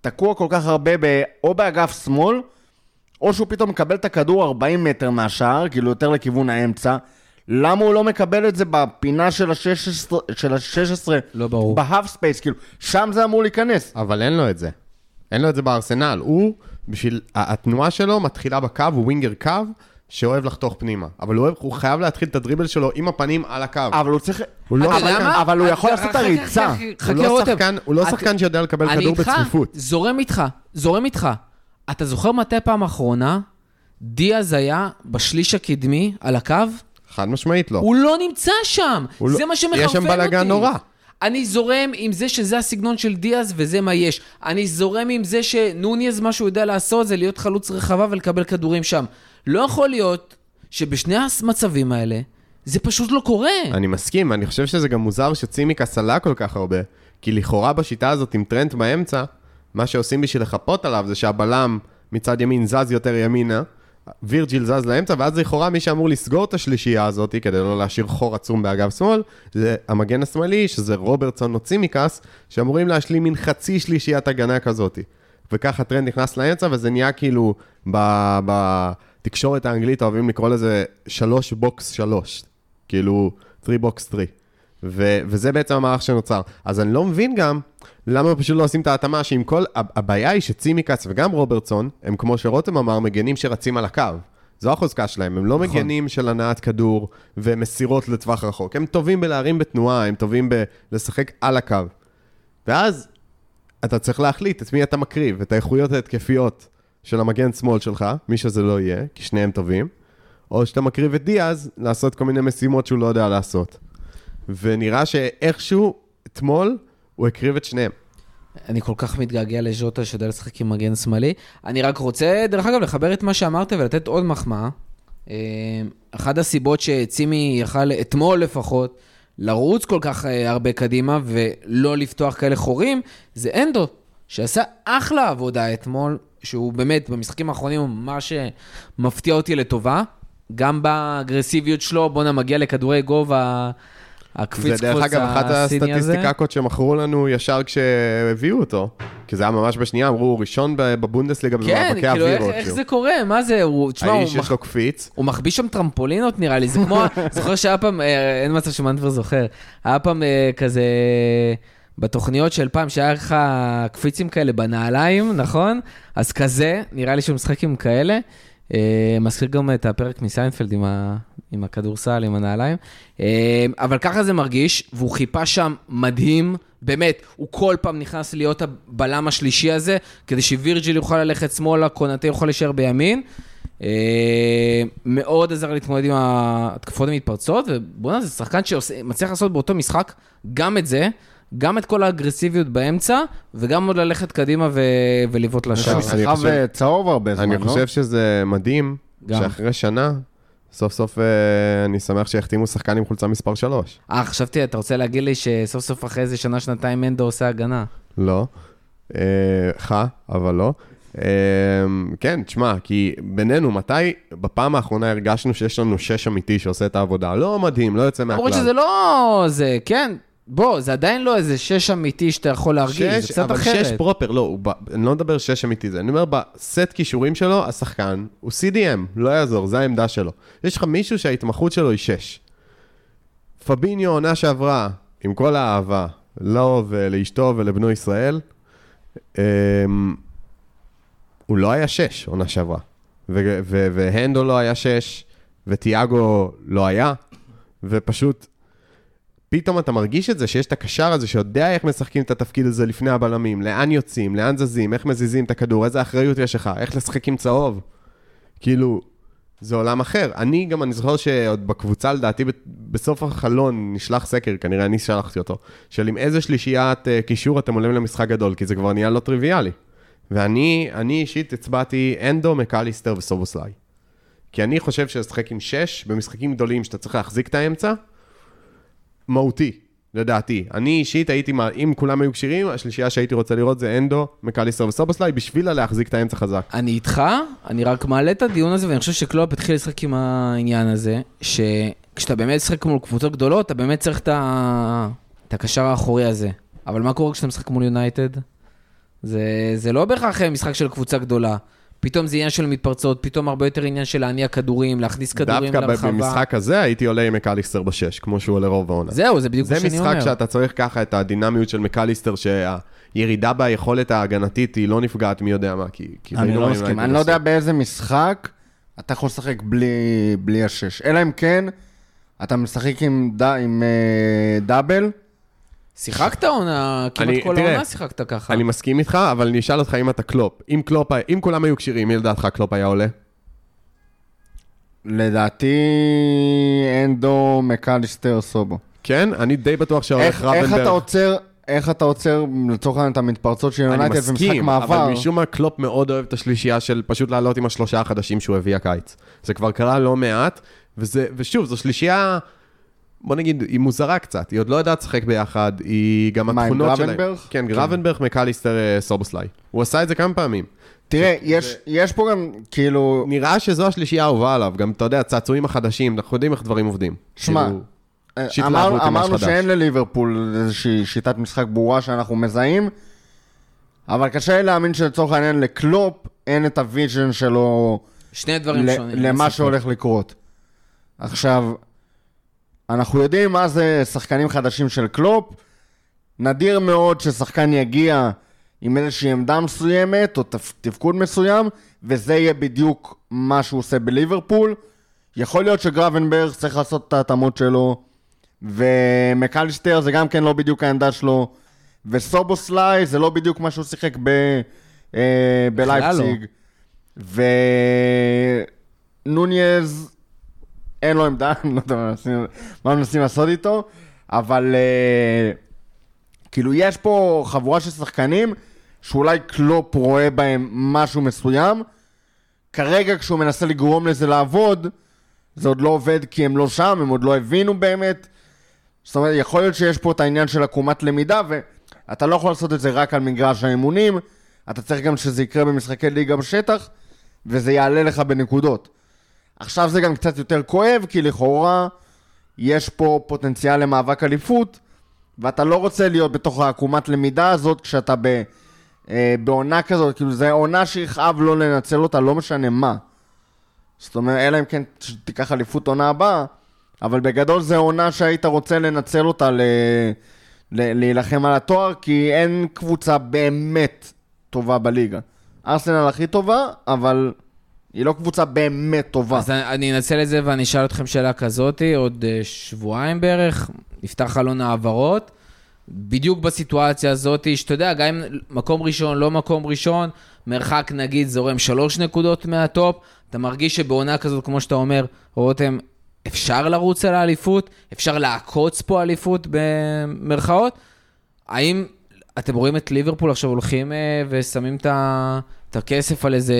תקוע כל כך הרבה ב... או באגף שמאל, או שהוא פתאום מקבל את הכדור 40 מטר מהשער, כאילו יותר לכיוון האמצע. למה הוא לא מקבל את זה בפינה של ה-16, של ה-16 לא ברור. ב half space, כאילו, שם זה אמור להיכנס. אבל אין לו את זה. אין לו את זה בארסנל. הוא, בשביל, התנועה שלו מתחילה בקו, הוא ווינגר קו, שאוהב לחתוך פנימה. אבל הוא, אוהב, הוא חייב להתחיל את הדריבל שלו עם הפנים על הקו. אבל הוא צריך... הוא לא אתה אבל- יודע מה? אבל הוא יכול לעשות את חכה, הריצה. חכה, הוא לא. שחקן- לא את- שחקן שיודע לקבל כדור איתך, בצפיפות. זורם איתך, זורם איתך. אתה זוכר מתי פעם אחרונה דיאז היה בשליש הקדמי על הקו? חד משמעית לא. הוא לא נמצא שם. הוא לא- זה מה שמחרפן יש אותי. שם בלאגן נורא. אני זורם עם זה שזה הסגנון של דיאז וזה מה יש. אני זורם עם זה שנוניז, מה שהוא יודע לעשות זה להיות חלוץ רחבה ולקבל כדורים שם. לא יכול להיות שבשני המצבים האלה, זה פשוט לא קורה. אני מסכים, אני חושב שזה גם מוזר שצימקס עלה כל כך הרבה, כי לכאורה בשיטה הזאת עם טרנט באמצע, מה שעושים בשביל לחפות עליו זה שהבלם מצד ימין זז יותר ימינה, וירג'יל זז לאמצע, ואז לכאורה מי שאמור לסגור את השלישייה הזאת, כדי לא להשאיר חור עצום באגף שמאל, זה המגן השמאלי, שזה רוברטסון או צימקס, שאמורים להשלים מין חצי שלישיית הגנה כזאת. וככה טרנד נכנס לאמצע, וזה נהיה כאילו, בתקשורת האנגלית אוהבים לקרוא לזה שלוש box שלוש. כאילו, 3 box 3. ו- וזה בעצם המערך שנוצר. אז אני לא מבין גם למה פשוט לא עושים את ההתאמה שעם כל... הבעיה היא שצימיקס וגם רוברטסון, הם כמו שרותם אמר, מגנים שרצים על הקו. זו החוזקה שלהם, הם לא נכון. מגנים של הנעת כדור ומסירות לטווח רחוק. הם טובים בלהרים בתנועה, הם טובים בלשחק על הקו. ואז אתה צריך להחליט את מי אתה מקריב, את האיכויות ההתקפיות של המגן שמאל שלך, מי שזה לא יהיה, כי שניהם טובים, או שאתה מקריב את דיאז לעשות כל מיני משימות שהוא לא יודע לעשות. ונראה שאיכשהו, אתמול, הוא הקריב את שניהם. אני כל כך מתגעגע לז'וטה שיודע לשחק עם מגן שמאלי. אני רק רוצה, דרך אגב, לחבר את מה שאמרת ולתת עוד מחמאה. אה, אחת הסיבות שצימי יכל, אתמול לפחות, לרוץ כל כך אה, הרבה קדימה ולא לפתוח כאלה חורים, זה אנדו, שעשה אחלה עבודה אתמול, שהוא באמת, במשחקים האחרונים הוא ממש אה, מפתיע אותי לטובה. גם באגרסיביות שלו, בואנה מגיע לכדורי גובה, הקפיץ זה דרך קפוץ אגב אחת הסיני הזה. הסטטיסטיקקות שמכרו לנו ישר כשהביאו אותו. כי זה היה ממש בשנייה, אמרו, הוא ראשון בבונדסליגה כן, במאבקי כאילו, איך, אוויר. איך זה קורה? מה זה? הוא, תשמע, הוא, האיש מח... יש לו קפיץ. הוא מחביא שם טרמפולינות נראה לי, זה כמו, זוכר שהיה פעם, אה, אין מצב שמנדבר זוכר, היה פעם אה, כזה, בתוכניות של פעם, שהיה לך קפיצים כאלה בנעליים, נכון? אז כזה, נראה לי שהוא משחק עם כאלה. אה, מזכיר גם את הפרק מסיינפלד עם, ה, עם הכדורסל, עם הנעליים. אה, אבל ככה זה מרגיש, והוא חיפה שם מדהים, באמת, הוא כל פעם נכנס להיות הבלם השלישי הזה, כדי שווירג'יל יוכל ללכת שמאלה, קונטה יוכל להישאר בימין. אה, מאוד עזר להתמודד עם ההתקפות המתפרצות, ובוא'נה, זה שחקן שמצליח לעשות באותו משחק גם את זה, גם את כל האגרסיביות באמצע, וגם עוד ללכת קדימה ו... ולבעוט לשער. אני משחק חושב- צהוב הרבה זמן, אני לא? חושב שזה מדהים, גם. שאחרי שנה, סוף סוף אה, אני שמח שהחתימו שחקן עם חולצה מספר 3. אה, חשבתי, אתה רוצה להגיד לי שסוף סוף אחרי איזה שנה, שנתיים מנדו עושה הגנה. לא. אה, חה, אבל לא. אה, כן, תשמע, כי בינינו, מתי בפעם האחרונה הרגשנו שיש לנו שש אמיתי שעושה את העבודה? לא מדהים, לא יוצא מהכלל. למרות שזה לא... זה, כן, בוא, זה עדיין לא איזה שש אמיתי שאתה יכול להרגיש, זה שש, קצת אבל אחרת. שש פרופר, לא, ב... אני לא מדבר שש אמיתי זה, אני אומר בסט כישורים שלו, השחקן הוא CDM, לא יעזור, זה העמדה שלו. יש לך מישהו שההתמחות שלו היא שש. פביניו עונה שעברה, עם כל האהבה, לו ולאשתו ולבנו ישראל, אמ, הוא לא היה שש עונה שעברה. ו- ו- והנדו לא היה שש, וטיאגו לא היה, ופשוט פתאום אתה מרגיש את זה, שיש את הקשר הזה שיודע איך משחקים את התפקיד הזה לפני הבלמים, לאן יוצאים, לאן זזים, איך מזיזים את הכדור, איזה אחריות יש לך, איך לשחק עם צהוב. כאילו, זה עולם אחר. אני גם, אני זוכר שעוד בקבוצה, לדעתי, בסוף החלון נשלח סקר, כנראה אני שלחתי אותו, של עם איזה שלישיית אה, קישור אתם עולים למשחק גדול, כי זה כבר נהיה לא טריוויאלי. ואני, אני אישית הצבעתי אנדו, מקליסטר וסובוסליי. כי אני חושב שלשחק עם שש, במשחקים גדולים שאתה צריך להחזיק את האמצע, מהותי, לדעתי. אני אישית הייתי, אם כולם היו כשירים, השלישייה שהייתי רוצה לראות זה אנדו, מקליסטר וסובוסליי, בשביל להחזיק את האמצע חזק. אני איתך, אני רק מעלה את הדיון הזה, ואני חושב שקלופ התחיל לשחק עם העניין הזה, שכשאתה באמת משחק מול קבוצות גדולות, אתה באמת צריך את, ה... את הקשר האחורי הזה. אבל מה קורה כשאתה משחק מול יונייטד? זה, זה לא בהכרח משחק של קבוצה גדולה. פתאום זה עניין של מתפרצות, פתאום הרבה יותר עניין של להניע כדורים, להכניס כדורים דווקא לרחבה. במשחק הזה הייתי עולה עם מקליסטר בשש, כמו שהוא עולה רוב העונה. זהו, זה בדיוק זה מה שאני אומר. משחק שאתה צריך ככה את הדינמיות של מקליסטר, שהירידה ביכולת ההגנתית היא לא נפגעת מי יודע מה, כי... כי אני לא מסכים. אני לא. יודע באיזה משחק אתה יכול לשחק בלי, בלי השש. אלא אם כן, אתה משחק עם, ד, עם אה, double, שיחקת עונה, כמעט אני- כל תראה, העונה שיחקת ככה. אני מסכים איתך, אבל אני אשאל אותך אם אתה קלופ. אם קלופ, אם כולם היו כשירים, מי לדעתך קלופ היה עולה? לדעתי אנדו מקליסטר סובו. כן? אני די בטוח שהולך איך, גרבנברג. איך אתה עוצר, איך אתה עוצר לצורך העניין את המתפרצות של אני יונייטד במשחק מסוים, מעבר? אבל משום מה קלופ מאוד אוהב את השלישייה של פשוט לעלות עם השלושה החדשים שהוא הביא הקיץ. זה כבר קרה לא מעט, וזה, ושוב, זו שלישייה, בוא נגיד, היא מוזרה קצת, היא עוד לא יודעת לשחק ביחד, היא גם מה, עם התכונות שלהם. גרבנברג? כן, גרבנברג, מקליסטר, אה, סובוסליי. הוא עשה את זה כמה פעמים. תראה, יש, יש פה גם, כאילו, נראה שזו השלישייה האהובה עליו, גם, אתה יודע, הצעצועים החדשים, אנחנו יודעים איך דברים עובדים. שמע, כאילו, אה, אמר, אמרנו. שאין לליברפול איזושהי שיטת משחק ברורה שאנחנו מזהים, אבל קשה לי להאמין שלצורך העניין לקלופ אין את ה vision שלו שני דברים ל- שונים. למה. שהולך לקרות. עכשיו, אנחנו יודעים מה זה שחקנים חדשים של קלופ, נדיר מאוד ששחקן יגיע עם איזושהי עמדה מסוימת או תפ- תפקוד מסוים, וזה יהיה בדיוק מה שהוא עושה בליברפול. יכול להיות שגרבנברג צריך לעשות את ההתאמות שלו, ומקליסטר זה גם כן לא בדיוק העמדה שלו, וסובוסליי זה לא בדיוק מה שהוא שיחק ב, אה, בלייפציג. ונוניז, אין לו עמדה, אני לא יודע מה מנסים- לעשות איתו, אבל אה, כאילו יש פה חבורה של שחקנים שאולי קלופ רואה בהם משהו מסוים. כרגע כשהוא מנסה לגרום לזה לעבוד, זה עוד לא עובד כי הם לא שם, הם עוד לא הבינו באמת. זאת אומרת, יכול להיות שיש פה את העניין של עקומת למידה, ואתה לא יכול לעשות את זה רק על מגרש האימונים, אתה צריך גם שזה יקרה במשחקי ליגה בשטח, וזה יעלה לך בנקודות. עכשיו זה גם קצת יותר כואב, כי לכאורה יש פה פוטנציאל למאבק אליפות, ואתה לא רוצה להיות בתוך העקומת למידה הזאת כשאתה ב, אה, בעונה כזאת, כאילו זו עונה שיכאב לא לנצל אותה, לא משנה מה. זאת אומרת, אלא אם כן תיקח אליפות עונה הבאה, אבל בגדול זו עונה שהיית רוצה לנצל אותה ל... ל... להילחם על התואר, כי אין קבוצה באמת טובה בליגה. ארסנל הכי טובה, אבל היא לא קבוצה באמת טובה. אז אני אנצל את זה ואני אשאל אתכם שאלה כזאת, עוד אה, שבועיים בערך, נפתח חלון העברות. בדיוק בסיטואציה הזאת, שאתה יודע, גם אם מקום ראשון, לא מקום ראשון, מרחק נגיד זורם שלוש נקודות מהטופ, אתה מרגיש שבעונה כזאת, כמו שאתה אומר, רותם, אפשר לרוץ על האליפות? אפשר לעקוץ פה אליפות במרכאות? האם אתם רואים את ליברפול עכשיו הולכים אה, ושמים את ה- את הכסף על איזה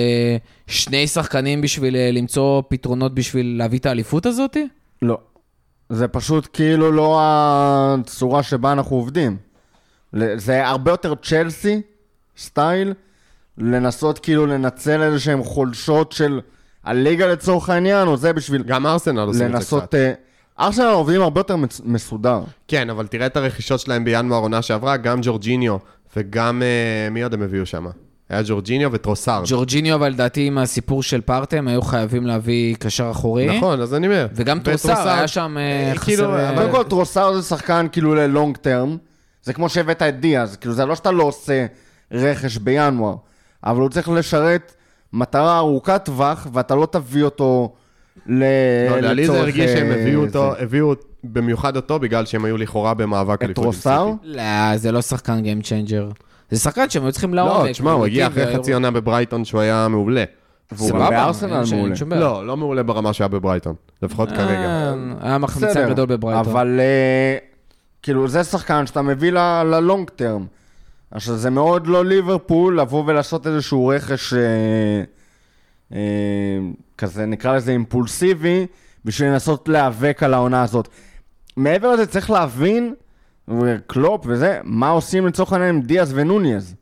שני שחקנים בשביל אה, למצוא פתרונות בשביל להביא את האליפות הזאת? לא. זה פשוט כאילו לא הצורה שבה אנחנו עובדים. זה הרבה יותר צ'לסי סטייל, לנסות כאילו לנצל איזה שהם חולשות של הליגה לצורך העניין, או זה בשביל גם ארסנל עושים את זה. קצת. אה, ארסנל עובדים הרבה יותר מצ- מסודר. כן, אבל תראה את הרכישות שלהם בינואר עונה שעברה, גם ג'ורג'יניו וגם, אה, מי עוד הם הביאו שם? היה ג'ורג'יניו וטרוסארד. ג'ורג'יניו, אבל לדעתי עם הסיפור של פארטיי, הם היו חייבים להביא קשר אחורי. נכון, אז אני אומר. וגם טרוסר, וטרוסארד, היה שם אה, אה, חסר... כאילו, אה, אבל- קודם כל, טרוסארד זה שחקן כאילו ל long term. זה כמו שהבאת את דיאז, כאילו זה לא שאתה לא עושה רכש בינואר, אבל הוא צריך לשרת מטרה ארוכת טווח, ואתה לא תביא אותו ל... לא לי זה הרגיש שהם הביאו אותו, זה. הביאו במיוחד אותו בגלל שהם היו לכאורה במאבק את אליפות טרוסארד? סיטי. לא, זה לא שחקן game changer. זה שחקן שהם היו צריכים לעומק. לא, תשמע, הוא הגיע אחרי חצי עונה בברייטון שהוא היה מעולה. סבבה, בארסנל מעולה. לא, לא מעולה ברמה שהיה בברייטון. לפחות כרגע. אה, היה מחמיצה גדול בברייטון. אבל אה, כאילו זה שחקן שאתה מביא ללונג טרם. עכשיו זה מאוד לא ליברפול לבוא ולעשות איזשהו רכש אה, כזה נקרא לזה אימפולסיבי בשביל לנסות להיאבק על העונה הזאת. מעבר לזה צריך להבין, קלופ וזה, מה עושים לצורך העניין עם דיאז ונוניז.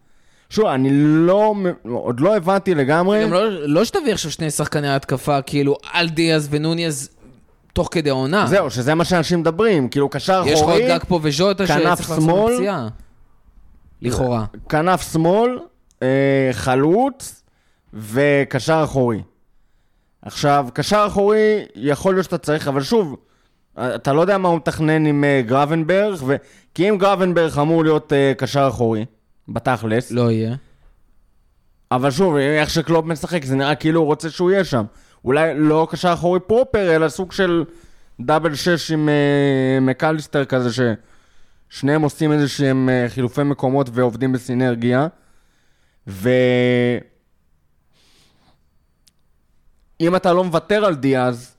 שוב, אני לא, עוד לא הבנתי לגמרי. גם לא- לא שתביא עכשיו שני שחקני התקפה, כאילו, על דיאז ונוניז תוך כדי העונה. זהו, שזה מה שאנשים מדברים, כאילו קשר יש לך עוד אחורי, גג פה וז'וטה שצריך לעשות שמאל. פציעה. לכאורה. כנף שמאל, אה, חלוץ וקשר אחורי. עכשיו, קשר אחורי, יכול להיות שאתה צריך, אבל שוב, אתה לא יודע מה הוא מתכנן עם אה, גרבנברג, ו... כי אם גרבנברג אמור להיות אה, קשר אחורי, בתכלס, לא יהיה. אבל שוב, איך שקלופ משחק, זה נראה כאילו הוא רוצה שהוא יהיה שם. אולי לא קשר אחורי פרופר, אלא סוג של דאבל שש עם אה, מקליסטר כזה, ששניהם עושים איזה שהם אה, חילופי מקומות ועובדים בסינרגיה. ו... אם אתה לא מוותר על דיאז,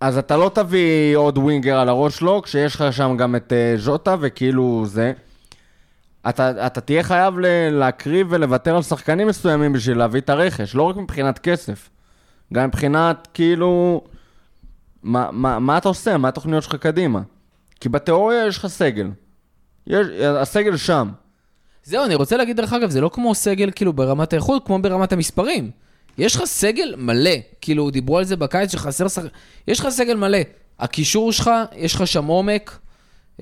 אז אתה לא תביא עוד ווינגר על הראש שלו, כשיש לך שם גם את אה, ז'וטה וכאילו זה. אתה, אתה תהיה חייב להקריב ולוותר על שחקנים מסוימים בשביל להביא את הרכש, לא רק מבחינת כסף, גם מבחינת כאילו, מה, מה, מה אתה עושה, מה התוכניות שלך קדימה. כי בתיאוריה יש לך סגל. יש, הסגל שם. זהו, אני רוצה להגיד, דרך אגב, זה לא כמו סגל כאילו ברמת האיכות, כמו ברמת המספרים. יש לך סגל מלא, כאילו, דיברו על זה בקיץ שחסר שחק... יש לך סגל מלא. הקישור שלך, יש לך שם עומק,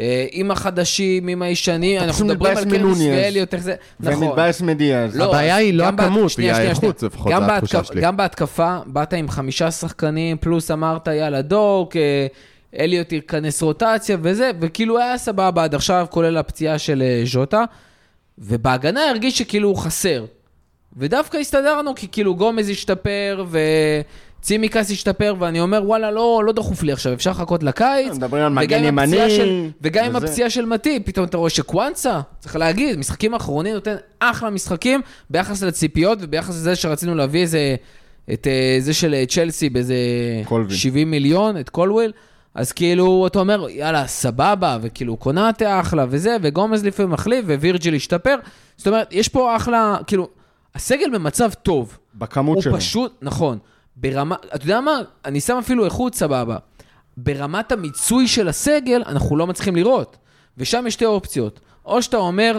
אה, עם החדשים, עם הישנים, אנחנו מדברים על מנוניז. ואליוט, איך זה... נכון. ומתבאס מדיאז. לא, הבעיה היא לא הכמות, היא האיכות. לפחות, זו התחושה בהתקפ- שלי. גם בהתקפה, באת עם חמישה שחקנים, פלוס אמרת, יאללה, דוק, אה, אליוט ייכנס רוטציה וזה, וכאילו היה סבבה עד עכשיו, כולל הפציעה של אה, ז'וטה, ובהגנה הרגיש שכאילו הוא חסר. ודווקא הסתדרנו, כי כאילו גומז השתפר, וצימקס השתפר, ואני אומר, וואלה, לא, לא דחוף לי עכשיו, אפשר לחכות לקיץ. מדברים על מגן ימני, של- וגם עם. הפציעה של מטיב, פתאום אתה רואה שקוואנסה, צריך להגיד, משחקים האחרונים נותן אחלה משחקים ביחס לציפיות וביחס לזה שרצינו להביא איזה, את אה, זה של אה, צ'לסי באיזה קולווין. 70 מיליון, את קולוויל. אז כאילו, אתה אומר, יאללה, סבבה, וכאילו, קונאטה אחלה וזה, וגומז לפעמים מחליף, ווירג'יל השתפר. זאת אומרת, יש פה אחלה, כאילו, הסגל במצב טוב. בכמות הוא שלו. פשוט, נכון, ברמה, אתה יודע מה? אני שם אפילו איכות סבבה. ברמת המיצוי של הסגל, אנחנו לא מצליחים לראות. ושם יש שתי אופציות. או שאתה אומר,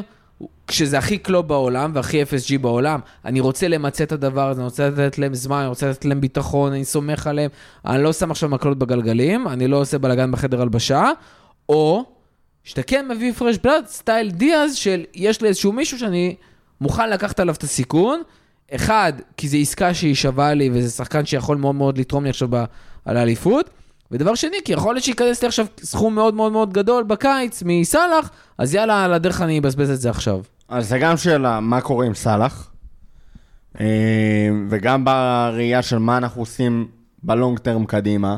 כשזה הכי קלופ בעולם והכי FSG בעולם, אני רוצה למצא את הדבר הזה, אני רוצה לתת להם זמן, אני רוצה לתת להם ביטחון, אני סומך עליהם, אני לא שם עכשיו מקלות בגלגלים, אני לא עושה בלאגן בחדר הלבשה, או שאתה כן מביא פרש בלאד, סטייל דיאז, של יש לי איזשהו מישהו שאני מוכן לקחת עליו את הסיכון. אחד, כי זו עסקה שהיא שווה לי, וזה שחקן שיכול מאוד מאוד לתרום לי עכשיו על האליפות. ודבר שני, כי יכול להיות שייכנס לי עכשיו סכום מאוד מאוד מאוד גדול בקיץ מסאלח, אז יאללה, על הדרך אני אבזבז את זה עכשיו. אז זה גם שאלה, מה קורה עם סאלח, אה, וגם בראייה של מה אנחנו עושים בלונג טרם קדימה.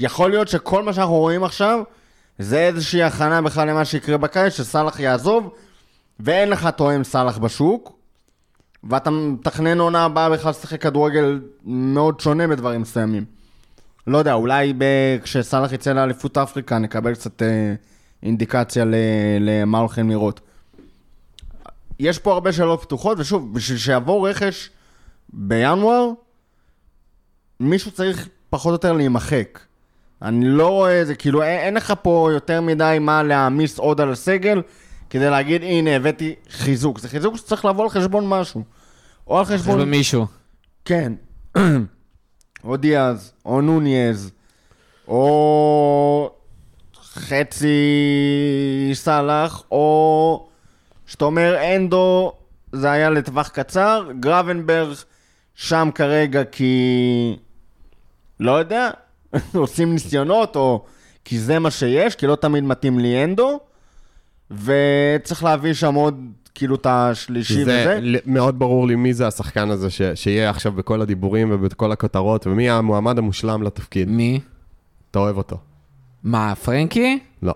יכול להיות שכל מה שאנחנו רואים עכשיו, זה איזושהי הכנה בכלל למה שיקרה בקיץ, שסאלח יעזוב, ואין לך תואם סאלח בשוק, ואתה מתכנן עונה הבאה בכלל לשחק כדורגל מאוד שונה בדברים מסוימים. לא יודע, אולי ב- כשסאלח יצא לאליפות אפריקה נקבל קצת אה, אינדיקציה ל- למה הולכים לראות. יש פה הרבה שאלות פתוחות, ושוב, בשביל שיבוא רכש בינואר, מישהו צריך פחות או יותר להימחק. אני לא רואה את זה, כאילו אין לך פה יותר מדי מה להעמיס עוד על הסגל, כדי להגיד, הנה, הבאתי חיזוק. זה חיזוק שצריך לבוא על חשבון משהו. או על חשבון... מישהו. כן. או דיאז, או נוניז, או חצי סאלח, או שאתה אומר אנדו, זה היה לטווח קצר, גרבנברג שם כרגע כי... לא יודע, עושים ניסיונות, או כי זה מה שיש, כי לא תמיד מתאים לי אנדו, וצריך להביא שם עוד, כאילו, את השלישי זה וזה. ל- מאוד ברור לי מי זה השחקן הזה ש- שיהיה עכשיו בכל הדיבורים ובכל הכותרות, ומי המועמד המושלם לתפקיד. מי? אתה אוהב אותו. מה, פרנקי? לא.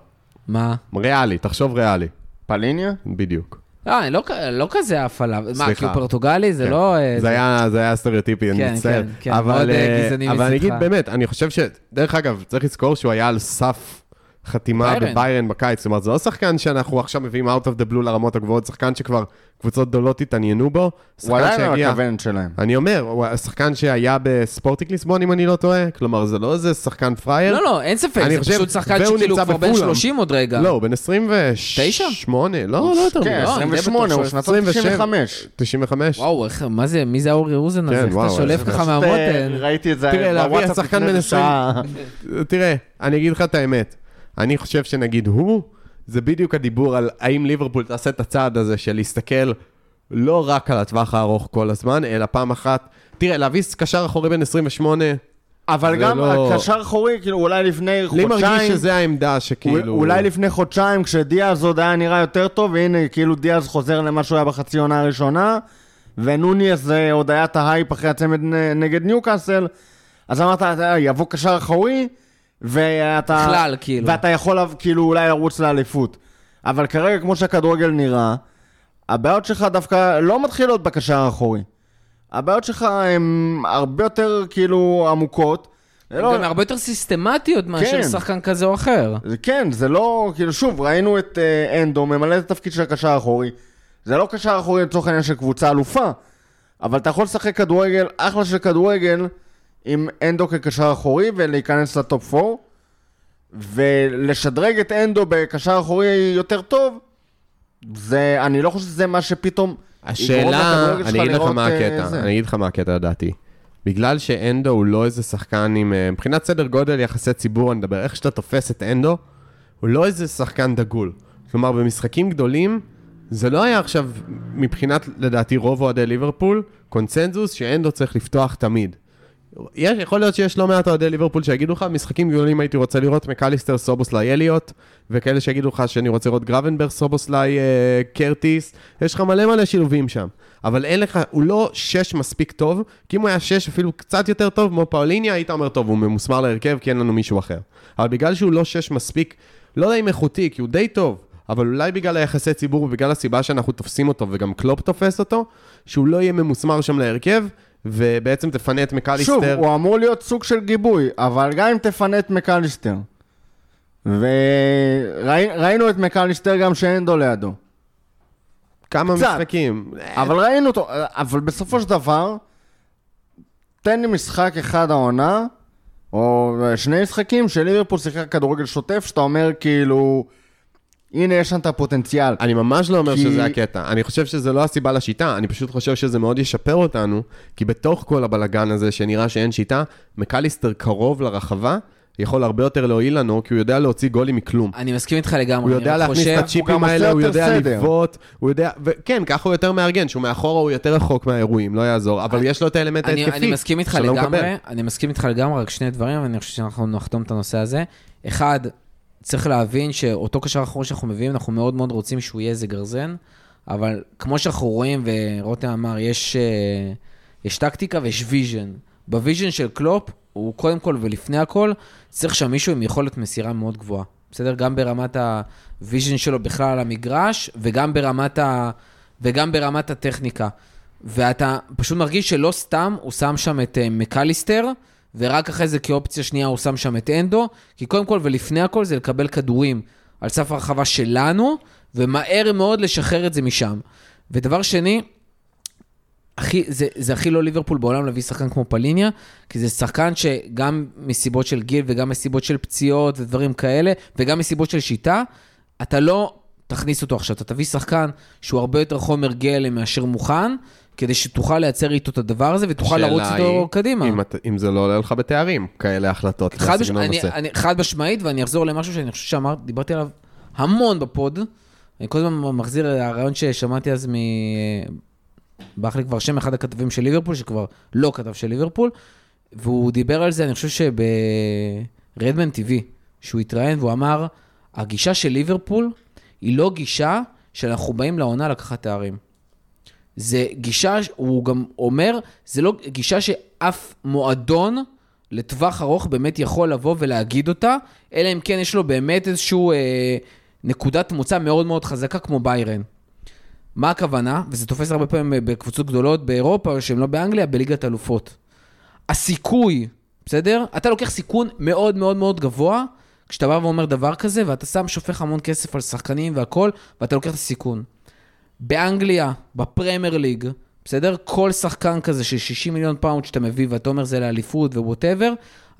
מה? ריאלי, תחשוב ריאלי. פליניה? בדיוק. לא, אני לא, לא כזה עף עליו. מה, סליחה. כי הוא פורטוגלי? זה כן. לא... אה, זה היה, זה היה סטריאוטיפי, אני כן, מצטער. כן, כן, אבל, מאוד, אה, גזעני אבל אני אגיד. באמת, אני חושב ש... דרך אגב, צריך לזכור שהוא היה על סף חתימה ביירן. בביירן בקיץ. זאת אומרת, זה לא שחקן שאנחנו עכשיו מביאים out of the blue לרמות הגבוהות, שחקן שכבר קבוצות גדולות התעניינו בו. הוא שחקן עדיין שהגיע- הכוונת שלהם. אני אומר, הוא השחקן שהיה בספורטינג ליסבון, אם אני לא טועה. כלומר, זה לא איזה שחקן פרייר. לא, לא, אין ספק, אני זה חושב- פשוט שחקן שכאילו כבר בן בפולאם. 30 עוד רגע. לא, הוא בן 28. לא, לא יותר כן, מזה. די 28, בטוח הוא שנתון 27. 95. 95. וואו, איך- מה זה, מי זה אורי אוזן הזה? כן, איך אתה שולף ככה מהמותן? ראיתי את זה בוואטסאפ שחקן לפני שעה. תראה, אני אגיד לך את האמת. אני חושב שנגיד הוא, זה בדיוק הדיבור על האם ליברפול תעשה את הצעד הזה של להסתכל לא רק על הטווח הארוך כל הזמן, אלא פעם אחת... תראה, להביא קשר אחורי בן 28, אבל גם לא- הקשר אחורי, כאילו אולי לפני לי מרגיש חודשיים, שזה העמדה שכאילו... אולי לפני חודשיים כשדיאז עוד היה נראה יותר טוב, והנה כאילו דיאז חוזר למה שהוא היה בחצי עונה הראשונה, ונוניס אה, עוד היה את ההייפ אחרי הצמד נגד ניוקאסל, אז אמרת, "אה, יבוא קשר אחורי, ואתה... בכלל, כאילו. ואתה יכול כאילו אולי לרוץ לאליפות. אבל כרגע, כמו שהכדורגל נראה, הבעיות שלך דווקא לא מתחילות בקשר האחורי. הבעיות שלך הן הרבה יותר כאילו עמוקות, הן לא- גם הרבה יותר סיסטמטיות מאשר כן. שחקן כזה או אחר. זה כן, זה לא, כאילו שוב, ראינו את אה, אנדו ממלא את התפקיד של הקשר האחורי. זה לא קשר אחורי לצורך העניין של קבוצה אלופה, אבל אתה יכול לשחק כדורגל, אחלה של כדורגל, עם אנדו כקשר אחורי ולהיכנס לטופ 4, ולשדרג את אנדו בקשר אחורי יותר טוב, זה, אני לא חושב שזה מה שפתאום... השאלה, אני אגיד לך מה אה, הקטע, זה. אני אגיד לך מה הקטע לדעתי. בגלל שאנדו הוא לא איזה שחקן עם... אה, מבחינת סדר גודל יחסי ציבור, אני מדבר, איך שאתה תופס את אנדו, הוא לא איזה שחקן דגול. כלומר, במשחקים גדולים, זה לא היה עכשיו, מבחינת, לדעתי, רוב אוהדי ליברפול, קונצנזוס שאנדו צריך לפתוח תמיד. יש, יכול להיות שיש לא מעט אוהדי ליברפול שיגידו לך, משחקים גדולים הייתי רוצה לראות מקליסטר, סובוסליי, אליוט, וכאלה שיגידו לך שאני רוצה לראות גרבנברג, סובוסליי, אה, קרטיס, יש לך מלא מלא שילובים שם. אבל אין לך, הוא לא שש מספיק טוב, כי אם הוא היה שש אפילו קצת יותר טוב, כמו פאוליניה, היית אומר, טוב, הוא ממוסמר להרכב, כי אין לנו מישהו אחר. אבל בגלל שהוא לא שש מספיק, לא יודע אם איכותי, כי הוא די טוב, אבל אולי בגלל היחסי ציבור ובגלל הסיבה שאנחנו תופסים אותו, וגם קלופ תופס אותו, שהוא לא יהיה ממוסמר שם להרכב, ובעצם תפנה את מקליסטר. שוב, הוא אמור להיות סוג של גיבוי, אבל גם אם תפנה את מקליסטר, וראינו את מקליסטר גם שאנדו לידו. כמה קצת. משחקים. אבל ראינו אותו, אבל בסופו של דבר, תן לי משחק אחד העונה, או שני משחקים של ליברפול שיחק כדורגל שוטף, שאתה אומר כאילו, הנה יש שם את הפוטנציאל. אני ממש לא אומר כי- שזה הקטע. אני חושב שזה לא הסיבה לשיטה, אני פשוט חושב שזה מאוד ישפר אותנו, כי בתוך כל הבלגן הזה שנראה שאין שיטה, מקליסטר קרוב לרחבה, יכול הרבה יותר להועיל לנו, כי הוא יודע להוציא גולים מכלום. אני מסכים איתך לגמרי. הוא יודע להכניס חושב- את הצ'יפים האלה, הוא יודע. לבעוט, הוא יודע, וכן, ככה הוא יותר מארגן, שהוא מאחורה הוא יותר רחוק מהאירועים, לא יעזור, אבל יש לו את האלמנט אני, ההתקפי. אני מסכים איתך לגמרי, מקבל. אני מסכים איתך לגמרי, רק שני דברים, ואני חושב שאנחנו נחתום את הנושא הזה. אחד, צריך להבין שאותו קשר אחרון שאנחנו מביאים, אנחנו מאוד מאוד רוצים שהוא יהיה איזה גרזן, אבל כמו שאנחנו רואים, ורותם אמר, יש, אה, יש טקטיקה ויש vision. ב vision של קלופ, הוא קודם כל ולפני הכל, צריך שם מישהו עם יכולת מסירה מאוד גבוהה. בסדר? גם ברמת ה vision שלו בכלל על המגרש, וגם ברמת, ה... וגם ברמת הטכניקה. ואתה פשוט מרגיש שלא סתם הוא שם שם את אה, מקליסטר, ורק אחרי זה כאופציה שנייה הוא שם שם את אנדו, כי קודם כל ולפני הכל זה לקבל כדורים על סף הרחבה שלנו, ומהר מאוד לשחרר את זה משם. ודבר שני, הכי, זה, זה הכי לא ליברפול בעולם להביא שחקן כמו פליניה, כי זה שחקן שגם מסיבות של גיל וגם מסיבות של פציעות ודברים כאלה, וגם מסיבות של שיטה, אתה לא תכניס אותו עכשיו, אתה תביא שחקן שהוא הרבה יותר חומר גלם מאשר מוכן, כדי שתוכל לייצר איתו את הדבר הזה ותוכל לרוץ איתו קדימה. אם, אם זה לא עולה לך בתארים, כאלה החלטות. חד, מש... בסגנון אני. אני, חד משמעית, ואני אחזור למשהו שאני חושב שאמרתי, דיברתי עליו המון בפוד. אני כל הזמן מחזיר הרעיון ששמעתי אז מ... ברח לי כבר שם אחד הכתבים של ליברפול, שכבר לא כתב של ליברפול, והוא דיבר על זה, אני חושב שברדמן TV, שהוא התראיין והוא אמר, הגישה של ליברפול היא לא גישה שאנחנו באים לעונה לקחת תארים. זה גישה, הוא גם אומר, זה לא גישה שאף מועדון לטווח ארוך באמת יכול לבוא ולהגיד אותה, אלא אם כן יש לו באמת איזשהו אה, נקודת מוצא מאוד מאוד חזקה כמו ביירן. מה הכוונה? וזה תופס הרבה פעמים בקבוצות גדולות באירופה, שהן לא באנגליה, בליגת אלופות. הסיכוי, בסדר? אתה לוקח סיכון מאוד מאוד מאוד גבוה, כשאתה בא ואומר דבר כזה, ואתה שם, שופך המון כסף על שחקנים והכול, ואתה לוקח את הסיכון. באנגליה, בפרמייר ליג, בסדר? כל שחקן כזה של 60 מיליון פאונד שאתה מביא, ואתה אומר זה לאליפות ו whatever,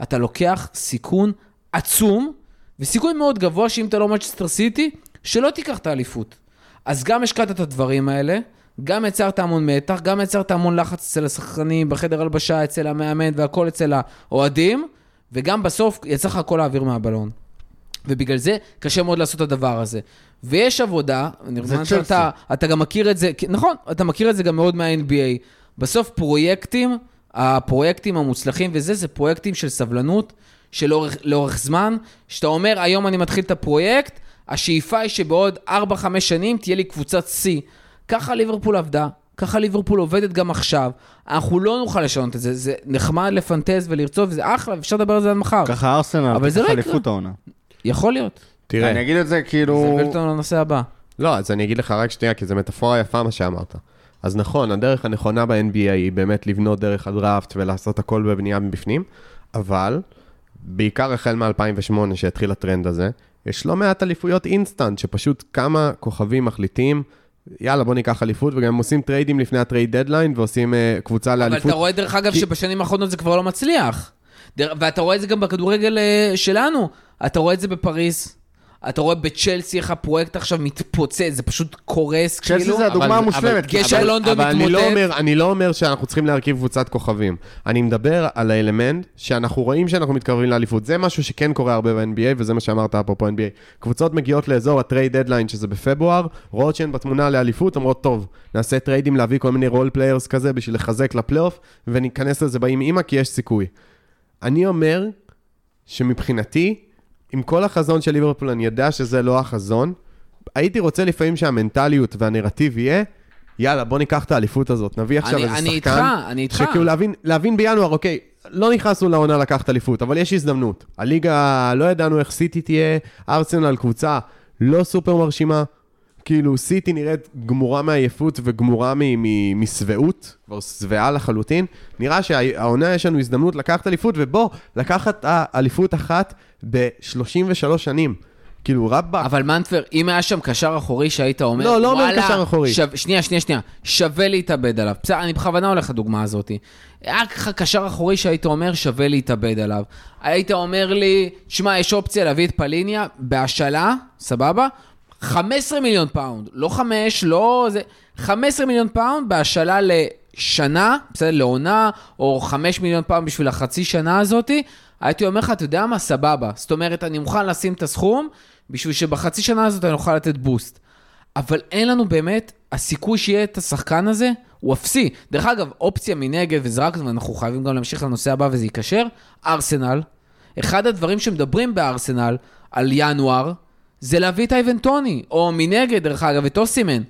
אתה לוקח סיכון עצום, וסיכוי מאוד גבוה שאם אתה לא מצ'סטר סיטי, שלא תיקח את האליפות. אז גם השקעת את הדברים האלה, גם יצרת המון מתח, גם יצרת המון לחץ אצל השחקנים, בחדר הלבשה, אצל המאמן והכל אצל האוהדים, וגם בסוף יצא לך הכל האוויר מהבלון. ובגלל זה קשה מאוד לעשות את הדבר הזה. ויש עבודה, צ'לסי. שאתה אתה גם מכיר את זה, נכון, אתה מכיר את זה גם מאוד מה-NBA. בסוף פרויקטים, הפרויקטים המוצלחים וזה, זה פרויקטים של סבלנות, של אורך, לאורך זמן, שאתה אומר, היום אני מתחיל את הפרויקט, השאיפה היא שבעוד 4-5 שנים תהיה לי קבוצת C. ככה ליברפול עבדה, ככה ליברפול עובדת גם עכשיו. אנחנו לא נוכל לשנות את זה, זה נחמד לפנטז ולרצות, וזה אחלה, אפשר לדבר על זה עד מחר. ככה ארסנל, אבל זה ככה לא. אליפות העונה. יכול להיות. תראה, אני אגיד את זה כאילו... זה אותנו לנושא הבא. לא, אז אני אגיד לך רק שנייה, כי זו מטאפורה יפה מה שאמרת. אז נכון, הדרך הנכונה ב-NBA היא באמת לבנות דרך הדראפט ולעשות הכל בבנייה מבפנים, אבל בעיקר החל מ-2008 שהתחיל הטרנד הזה, יש לא מעט אליפויות אינסטנט, שפשוט כמה כוכבים מחליטים, יאללה, בוא ניקח אליפות, וגם עושים טריידים לפני ה trade deadline, ועושים אה, קבוצה אבל לאליפות. אתה רואה, דרך אגב, כי- שבשנים האחרונות זה כבר לא מצליח. דר- ואתה רואה את זה גם בכדורגל אה, שלנו. אתה רואה את זה בפריז. אתה רואה בצ'לסי איך הפרויקט עכשיו מתפוצץ, זה פשוט קורס, צ'לסי כאילו. זה הדוגמה המושלמת. גשר לונדון אבל אני לא, מתמוטט. אומר, אני לא אומר שאנחנו צריכים להרכיב קבוצת כוכבים. אני מדבר על האלמנט שאנחנו רואים שאנחנו מתקרבים לאליפות. זה משהו שכן קורה הרבה ב-NBA, וזה מה שאמרת אפרופו NBA. קבוצות מגיעות לאזור ה trade deadline, שזה בפברואר, רואות שהן בתמונה לאליפות, אומרות, טוב, נעשה טריידים להביא כל מיני role players כזה בשביל לחזק לפלייאוף, וניכנס לזה באם אימא, כי יש סיכוי. אני אומר שמבחינתי, עם כל החזון של ליברפול, אני יודע שזה לא החזון. הייתי רוצה לפעמים שהמנטליות והנרטיב יהיה, יאללה, בוא ניקח את האליפות הזאת, נביא עכשיו אני- איזה אני שחקן. איתך, אני איתך. שכאילו להבין, להבין בינואר, אוקיי, לא נכנסנו לעונה לקחת אליפות, אבל יש הזדמנות. הליגה, לא ידענו איך סיטי תהיה, ארסנל קבוצה לא סופר מרשימה. כאילו, סיטי נראית גמורה מעייפות וגמורה משבעות, כבר שבעה לחלוטין. נראה שהעונה יש לנו הזדמנות לקחת אליפות, ובוא, לקחת אליפות אחת ב-33 שנים. כאילו, רבאק. אבל מנטבר, אם היה שם קשר אחורי שהיית אומר, לא, לא אומר "וואלה, קשר אחורי." שו... שנייה, שנייה, שנייה. שווה להתאבד עליו. בסדר, אני בכוונה הולך לדוגמה הזאת. היה לך קשר אחורי שהיית אומר, שווה להתאבד עליו. היית אומר לי, שמע, יש אופציה להביא את פליניה בהשאלה, סבבה? 15 מיליון פאונד, לא 5, לא זה, 15 מיליון פאונד בהשאלה לשנה, בסדר, לעונה, או 5 מיליון פאונד בשביל החצי שנה הזאתי, הייתי אומר לך, אתה יודע מה, סבבה. זאת אומרת, אני מוכן לשים את הסכום, בשביל שבחצי שנה הזאת אני אוכל לתת boost. אבל אין לנו באמת, הסיכוי שיהיה את השחקן הזה הוא אפסי. דרך אגב, אופציה מנגד, וזה רק, ואנחנו חייבים גם להמשיך לנושא הבא וזה ייקשר, ארסנל, אחד הדברים שמדברים בארסנל על ינואר, זה להביא את האיבנטוני, או מנגד, דרך אגב, את אוסימן,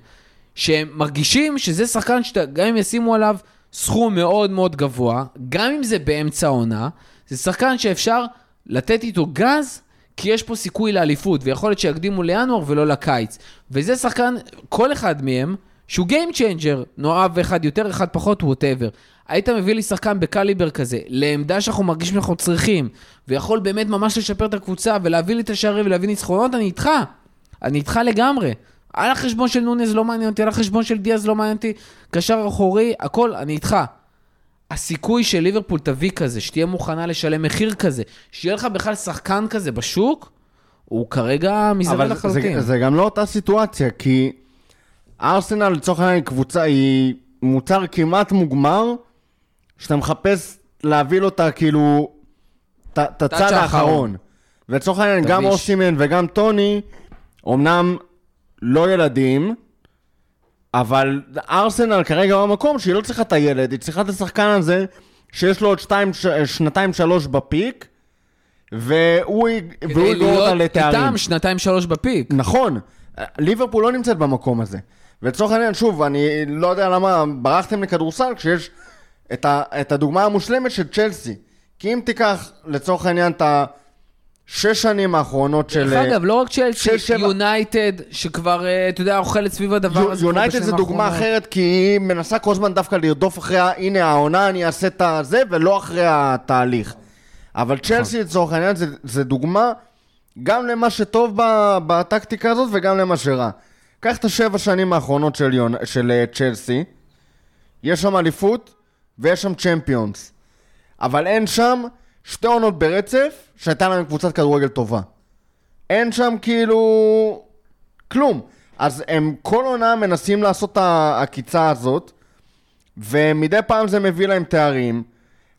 שהם מרגישים שזה שחקן שגם אם ישימו עליו סכום מאוד מאוד גבוה, גם אם זה באמצע העונה, זה שחקן שאפשר לתת איתו גז, כי יש פה סיכוי לאליפות, ויכול להיות שיקדימו לינואר ולא לקיץ. וזה שחקן, כל אחד מהם, שהוא Game Changer, נאהב אחד יותר, אחד פחות, ווטאבר. היית מביא לי שחקן בקליבר כזה, לעמדה שאנחנו מרגישים שאנחנו צריכים, ויכול באמת ממש לשפר את הקבוצה, ולהביא לי את השערים ולהביא ניצחונות, אני איתך. אני איתך לגמרי. על החשבון של נונז לא מעניין אותי, על החשבון של דיאז לא מעניין אותי, קשר אחורי, הכל, אני איתך. הסיכוי של ליברפול תביא כזה, שתהיה מוכנה לשלם מחיר כזה, שיהיה לך בכלל שחקן כזה בשוק, הוא כרגע אבל זה, לחלוטין. זה, זה גם לא אותה סיטואציה, כי ארסנל לצורך העניין קבוצה, היא מוצר כמעט מוגמר, שאתה מחפש להביא לו את כאילו, את את הצד האחרון. ולצורך העניין, גם. אוסימן וגם טוני, אמנם לא ילדים, אבל ארסנל כרגע במקום שהיא לא צריכה את הילד, היא צריכה את השחקן הזה, שיש לו עוד שתיים, ש- שנתיים שלוש בפיק, והוא כדי יגרור אותה להיות לתארים. איתם שנתיים שלוש בפיק. נכון, ליברפול לא נמצאת במקום הזה. ולצורך העניין, שוב, אני לא יודע למה ברחתם לכדורסל כשיש את, ה, את הדוגמה המושלמת של צ'לסי. כי אם תיקח לצורך העניין את השש שנים האחרונות של... דרך אגב, לא רק צ'לסי, שש, שבע- יונייטד, שכבר, אה, אתה יודע, אוכלת סביב הדבר הזה. יונייטד זה דוגמה. אחרת, כי היא מנסה כל הזמן דווקא לרדוף אחרי, ה- הנה העונה, אני אעשה את הזה, ולא אחרי התהליך. אבל צ'לסי לצורך העניין זה, זה דוגמה גם למה שטוב בטקטיקה הזאת וגם למה שרע. קח את השבע שנים האחרונות של, יונ... של אה, צ'לסי, יש שם אליפות ויש שם צ'מפיונס. אבל אין שם שתי עונות ברצף שהייתה להם קבוצת כדורגל טובה. אין שם כאילו כלום. אז הם כל עונה מנסים לעשות את העקיצה הזאת, ומדי פעם זה מביא להם תארים,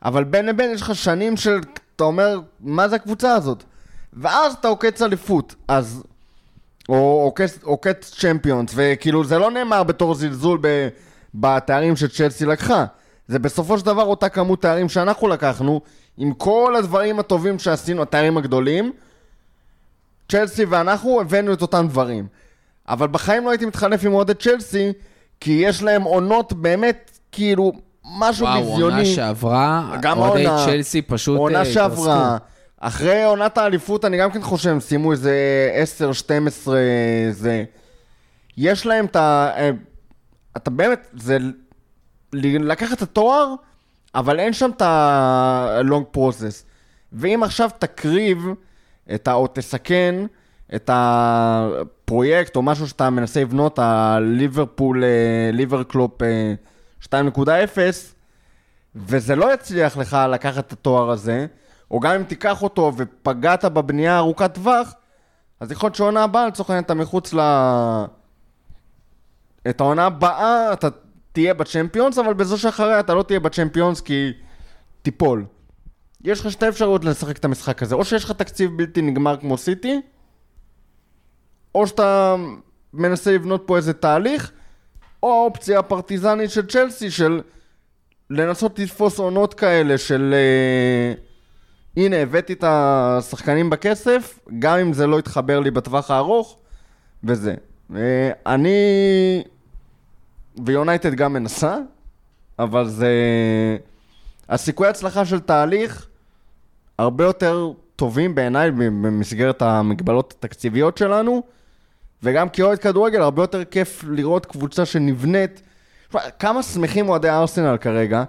אבל בין לבין יש לך שנים של, אתה אומר, מה זה הקבוצה הזאת? ואז אתה עוקץ אליפות, אז... או עוקץ, צ'מפיונס, וכאילו זה לא נאמר בתור זלזול ב, בתארים שצ'לסי לקחה. זה בסופו של דבר אותה כמות תארים שאנחנו לקחנו, עם כל הדברים הטובים שעשינו, התארים הגדולים, צ'לסי ואנחנו הבאנו את אותם דברים. אבל בחיים לא הייתי מתחלף עם אוהדי צ'לסי, כי יש להם עונות באמת, כאילו, משהו וואו, ביזיוני. עונה שעברה, אוהדי צ'לסי פשוט עונה אה, שעברה. אחרי עונת האליפות, אני גם כן חושב, הם סיימו איזה 10-12 זה... יש להם את ה... אה, אתה באמת, זה לקחת את התואר, אבל אין שם את ה-long process. ואם עכשיו תקריב את ה... או תסכן את הפרויקט או משהו שאתה מנסה לבנות, הליברפול, אה, ליברקלופ אה, 2.0, וזה לא יצליח לך לקחת את התואר הזה, או גם אם תיקח אותו ופגעת בבנייה ארוכת טווח, אז יכול להיות שהעונה הבאה, לצורך העניין, אתה מחוץ ל... את העונה הבאה אתה תהיה בצ'מפיונס, אבל בזו שאחריה אתה לא תהיה בצ'מפיונס כי תיפול. יש לך שתי אפשרויות לשחק את המשחק הזה, או שיש לך תקציב בלתי נגמר כמו סיטי, או שאתה מנסה לבנות פה איזה תהליך, או האופציה הפרטיזנית של צ'לסי של לנסות לתפוס עונות כאלה של אה, הנה הבאתי את השחקנים בכסף, גם אם זה לא יתחבר לי בטווח הארוך, וזה. אה, אני ויונייטד גם מנסה, אבל זה... הסיכויי הצלחה של תהליך הרבה יותר טובים בעיניי במסגרת המגבלות התקציביות שלנו, וגם כאוהד כדורגל הרבה יותר כיף לראות קבוצה שנבנית. כמה שמחים אוהדי ארסנל כרגע,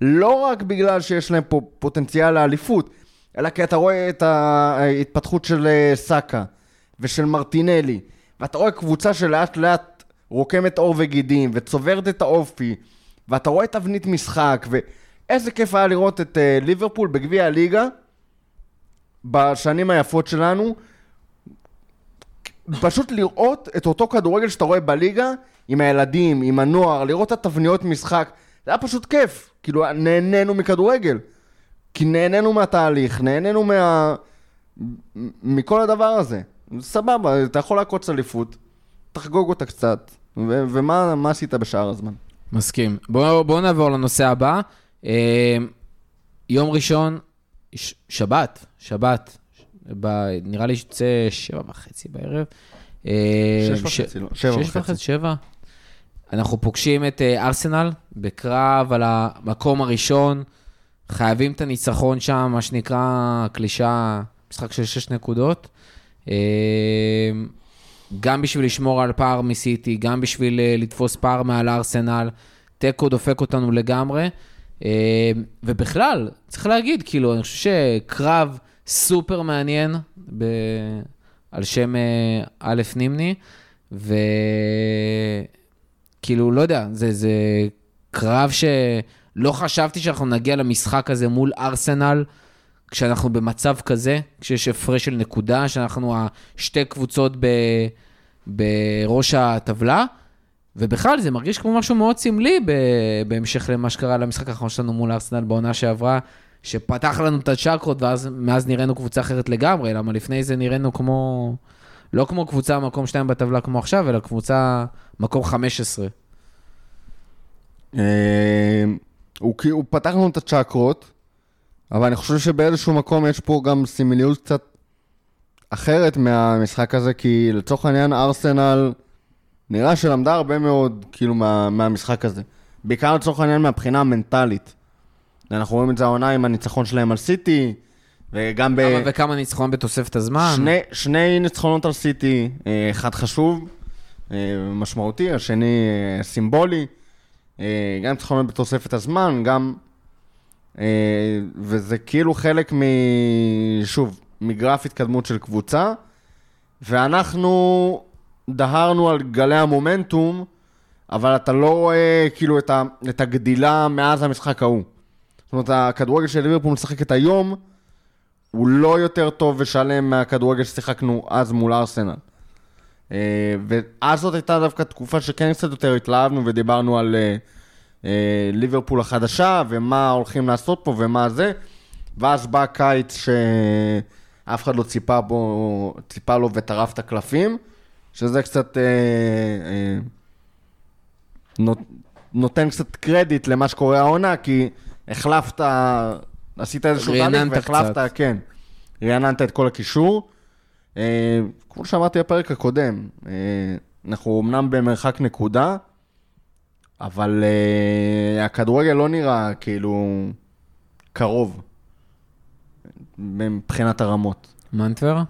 לא רק בגלל שיש להם פה פוטנציאל לאליפות, אלא כי אתה רואה את ההתפתחות של אה, סאקה ושל מרטינלי, ואתה רואה קבוצה שלאט לאט רוקמת עור וגידים וצוברת את האופי, ואתה רואה תבנית משחק, ואיזה כיף היה לראות את uh, ליברפול בגביע הליגה בשנים היפות שלנו. פשוט לראות את אותו כדורגל שאתה רואה בליגה, עם הילדים, עם הנוער, לראות את התבניות משחק, זה היה פשוט כיף. כאילו, נהנינו מכדורגל. כי נהנינו מהתהליך, נהנינו מה... מכל הדבר הזה. סבבה, אתה יכול לעקוץ אליפות, תחגוג אותה קצת, ו- ומה מה עשית בשאר הזמן? מסכים. בואו בוא נעבור לנושא הבא. אה, יום ראשון, ש- שבת, שבת, ב- נראה לי שיצא שבע וחצי בערב. אה, שש וחצי, לא, שבע שש וחצי. וחצי, שבע. אנחנו פוגשים את אה, ארסנל בקרב על המקום הראשון. חייבים את הניצחון שם, מה שנקרא קלישה, משחק של שש נקודות. אה, גם בשביל לשמור על פער מסיטי, גם בשביל אה, לתפוס פער מעל ארסנל. תיקו דופק אותנו לגמרי. אה, ובכלל, צריך להגיד, כאילו, אני חושב שקרב סופר מעניין ב... על שם א' נימני, וכאילו, לא יודע, זה, זה קרב שלא חשבתי שאנחנו נגיע למשחק הזה מול ארסנל, כשאנחנו במצב כזה, כשיש הפרש של נקודה, שאנחנו השתי קבוצות ב... בראש הטבלה, ובכלל זה מרגיש כמו משהו מאוד סמלי ב... בהמשך למה שקרה למשחק האחרון שלנו מול ארסנל בעונה שעברה, שפתח לנו את הצ'קרות, ואז מאז נראינו קבוצה אחרת לגמרי, למה לפני זה נראינו כמו... לא כמו קבוצה מקום 2 בטבלה כמו עכשיו, אלא קבוצה מקום 15. הוא הוא פתח לנו את הצ'קרות, אבל אני חושב שבאיזשהו מקום יש פה גם סימיליות קצת אחרת מהמשחק הזה, כי לצורך העניין ארסנל נראה שלמדה הרבה מאוד כאילו מה, מהמשחק הזה. בעיקר לצורך העניין מהבחינה המנטלית. אנחנו רואים את זה העונה עם הניצחון שלהם על סיטי, וגם ב... כמה וכמה ניצחון בתוספת הזמן. שני, שני ניצחונות על סיטי, אה, אחד חשוב, אה, משמעותי, השני אה, סימבולי, אה, גם ניצחונות בתוספת הזמן, גם... אה, וזה כאילו חלק מ... שוב, מגרף התקדמות של קבוצה, ואנחנו דהרנו על גלי המומנטום, אבל אתה לא רואה כאילו את, ה... את הגדילה מאז המשחק ההוא. זאת אומרת, הכדורגל של ליברפול משחקת היום, הוא לא יותר טוב ושלם מהכדורגל ששיחקנו אז מול ארסנל. אה, ואז זאת הייתה דווקא תקופה שכן קצת יותר התלהבנו ודיברנו על אה, אה, ליברפול החדשה ומה הולכים לעשות פה ומה זה. ואז בא קיץ שאף אחד לא ציפה, בו, ציפה לו וטרף את הקלפים, שזה קצת אה, אה, נות, נותן קצת קרדיט למה שקורה העונה, כי החלפת, עשית איזשהו תהליך והחלפת, קצת. כן, רעננת את כל הקישור. אה, כמו שאמרתי בפרק הקודם, אה, אנחנו אמנם במרחק נקודה, אבל אה, הכדורגל לא נראה כאילו קרוב מבחינת הרמות. מנטבר?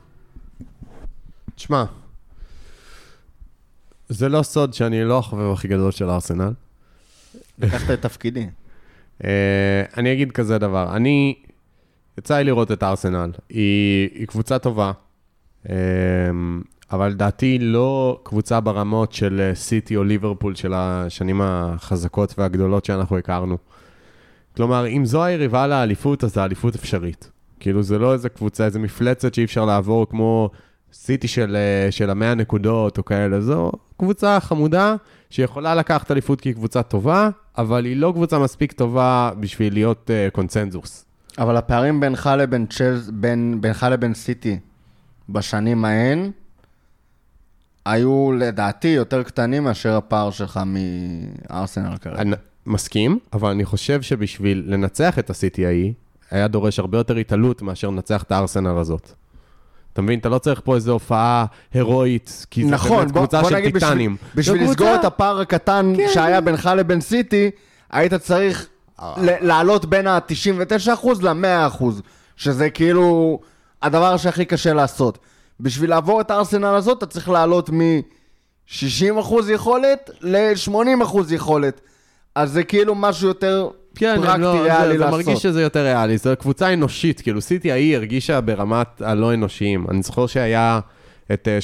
תשמע, זה לא סוד שאני לא החובב הכי גדול של ארסנל. לקחת את תפקידי. אה, אני אגיד כזה דבר, אני יצא לי לראות את ארסנל. היא, היא קבוצה טובה, אבל לדעתי לא קבוצה ברמות של אה, סיטי או ליברפול של השנים החזקות והגדולות שאנחנו הכרנו. כלומר, אם זו היריבה לאליפות, אז האליפות אפשרית. כאילו, זה לא איזה קבוצה, איזה מפלצת שאי אפשר לעבור כמו סיטי של, אה, של המאה נקודות או כאלה. זו קבוצה חמודה שיכולה לקחת אליפות כי היא קבוצה טובה, אבל היא לא קבוצה מספיק טובה בשביל להיות uh, קונצנזוס. אבל הפערים בינך לבין צ'לס, בין, בינך לבין סיטי בשנים ההן, היו לדעתי יותר קטנים מאשר הפער שלך מארסנל כרגע. אני מסכים, אבל אני חושב שבשביל לנצח את הסיטי ההיא, היה דורש הרבה יותר התעלות מאשר לנצח את הארסנל הזאת. אתה מבין? אתה לא צריך פה איזו הופעה הירואית, כי נכון, באמת בוא, קבוצה בוא של טיטנים. בשביל, בשביל זו לסגור קבוצה- את הפער הקטן כן. שהיה בינך לבין סיטי, היית צריך לעלות בין ה-99% ל-100%, שזה כאילו הדבר שהכי קשה לעשות. בשביל לעבור את הארסנל הזאת, אתה צריך לעלות מ-60% יכולת ל-80% יכולת. אז זה כאילו משהו יותר כן, פרקטי, לא, ריאלי זה, זה לעשות. מרגיש שזה יותר ריאלי, זו קבוצה אנושית, כאילו סיטי ההיא הרגישה ברמת הלא אנושיים. אני זוכר שהיה את אה,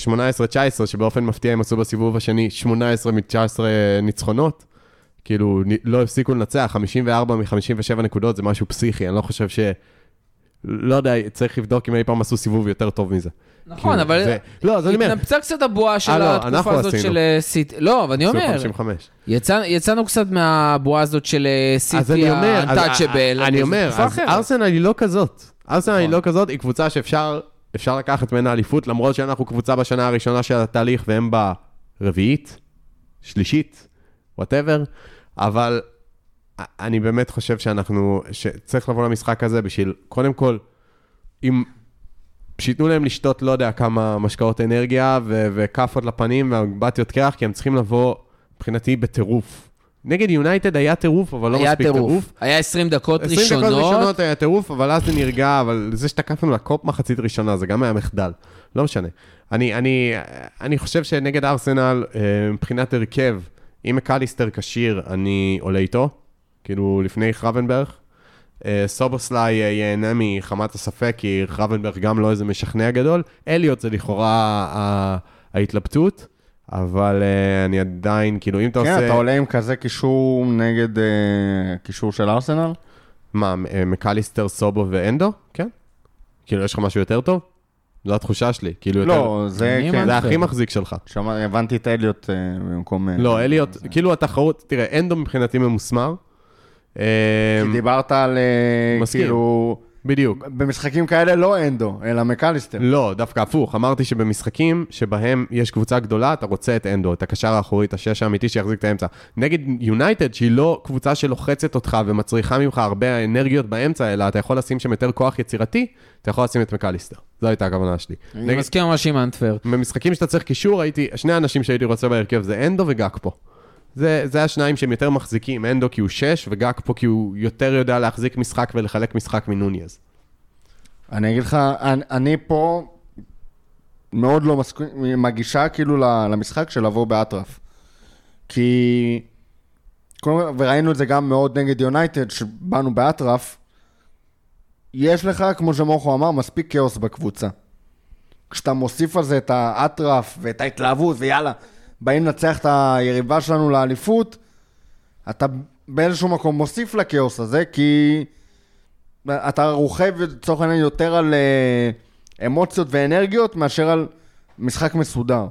18-19, שבאופן מפתיע הם עשו בסיבוב השני 18 מ-19 ניצחונות. כאילו, לא הפסיקו לנצח, 54 מ-57 נקודות זה משהו פסיכי, אני לא חושב ש... לא יודע, צריך לבדוק אם אי פעם עשו סיבוב יותר טוב מזה. נכון, אבל זה- לא, אז אני אומר, התנפצה קצת הבועה של אה, לא, התקופה הזאת. של אה, סיטי. לא, אבל אני אומר, 55. יצא- יצאנו קצת מהבועה הזאת של אה, סיטי אני אומר, אז- ה-untouchable. אני אומר, אז. ארסנל היא לא כזאת. ארסנל היא נכון. לא כזאת, היא קבוצה שאפשר אפשר לקחת ממנה אליפות, למרות שאנחנו קבוצה בשנה הראשונה של התהליך והם ברביעית, שלישית, וואטאבר, אבל אני באמת חושב שאנחנו, שצריך לבוא למשחק הזה בשביל, קודם כל, אם... שייתנו להם לשתות לא יודע כמה משקאות אנרגיה ו- וכאפות לפנים ואמבטיות קרח, כי הם צריכים לבוא, מבחינתי, בטירוף. נגד יונייטד היה טירוף, אבל לא מספיק טירוף. טירוף. היה 20 דקות 20 דקות ראשונות. ראשונות היה טירוף, אבל אז זה נרגע, אבל זה שתקפנו לקופ מחצית ראשונה, זה גם היה מחדל. לא משנה. אני, אני, אני חושב שנגד ארסנל, אה, מבחינת הרכב, אם מקליסטר כשיר, אני עולה איתו, כאילו לפני חרבנברג. אה, סובוסליי אה, ייהנה מחמת הספק, כי חרבנברג גם לא איזה משכנע גדול. אליוט זה לכאורה ה- ההתלבטות, אבל אה, אני עדיין, כאילו, אם אתה כן, עושה... אתה עולה עם כזה קישור נגד אה, קישור של ארסנל? מה, אה, מקליסטר, סובו ואנדו? כן. כאילו, יש לך משהו יותר טוב? זו התחושה שלי. כאילו, יותר... לא, זה כן. זה הכי מחזיק שלך. שמע, הבנתי את אליוט אה, במקום... אה, לא, אליוט, כאילו התחרות, תראה, אנדו מבחינתי ממוסמר. כי דיברת על אה, מסכים. כאילו... בדיוק. במשחקים כאלה לא אנדו, אלא מקליסטר. לא, דווקא הפוך. אמרתי שבמשחקים שבהם יש קבוצה גדולה, אתה רוצה את אנדו, את הקשר האחורי, את השש האמיתי שיחזיק את האמצע. נגד יונייטד, שהיא לא קבוצה שלוחצת אותך ומצריכה ממך הרבה אנרגיות באמצע, אלא אתה יכול לשים שם יותר כוח יצירתי, אתה יכול לשים את מקליסטר. זו הייתה הכוונה שלי. אני נגד- מסכים ממש עם אנטוורפ. במשחקים שאתה צריך קישור, הייתי, שני האנשים שהייתי רוצה בהרכב זה אנדו וגקפו. זה, זה השניים שהם יותר מחזיקים, אנדו כי הוא שש, וגקפו כי הוא יותר יודע להחזיק משחק ולחלק משחק מנוניז. אני אגיד לך, אני, אני פה מאוד לא מסכים עם הגישה כאילו למשחק של לבוא באטרף. כי... וראינו את זה גם מאוד נגד יונייטד, שבאנו באטרף. יש לך, כמו שמוכו אמר, מספיק כאוס בקבוצה. כשאתה מוסיף על זה את האטרף ואת ההתלהבות, ויאללה, באים לנצח את היריבה שלנו לאליפות, אתה באיזשהו מקום מוסיף לכאוס הזה, כי אתה רוכב לצורך העניין יותר על אה, אמוציות ואנרגיות מאשר על משחק מסודר.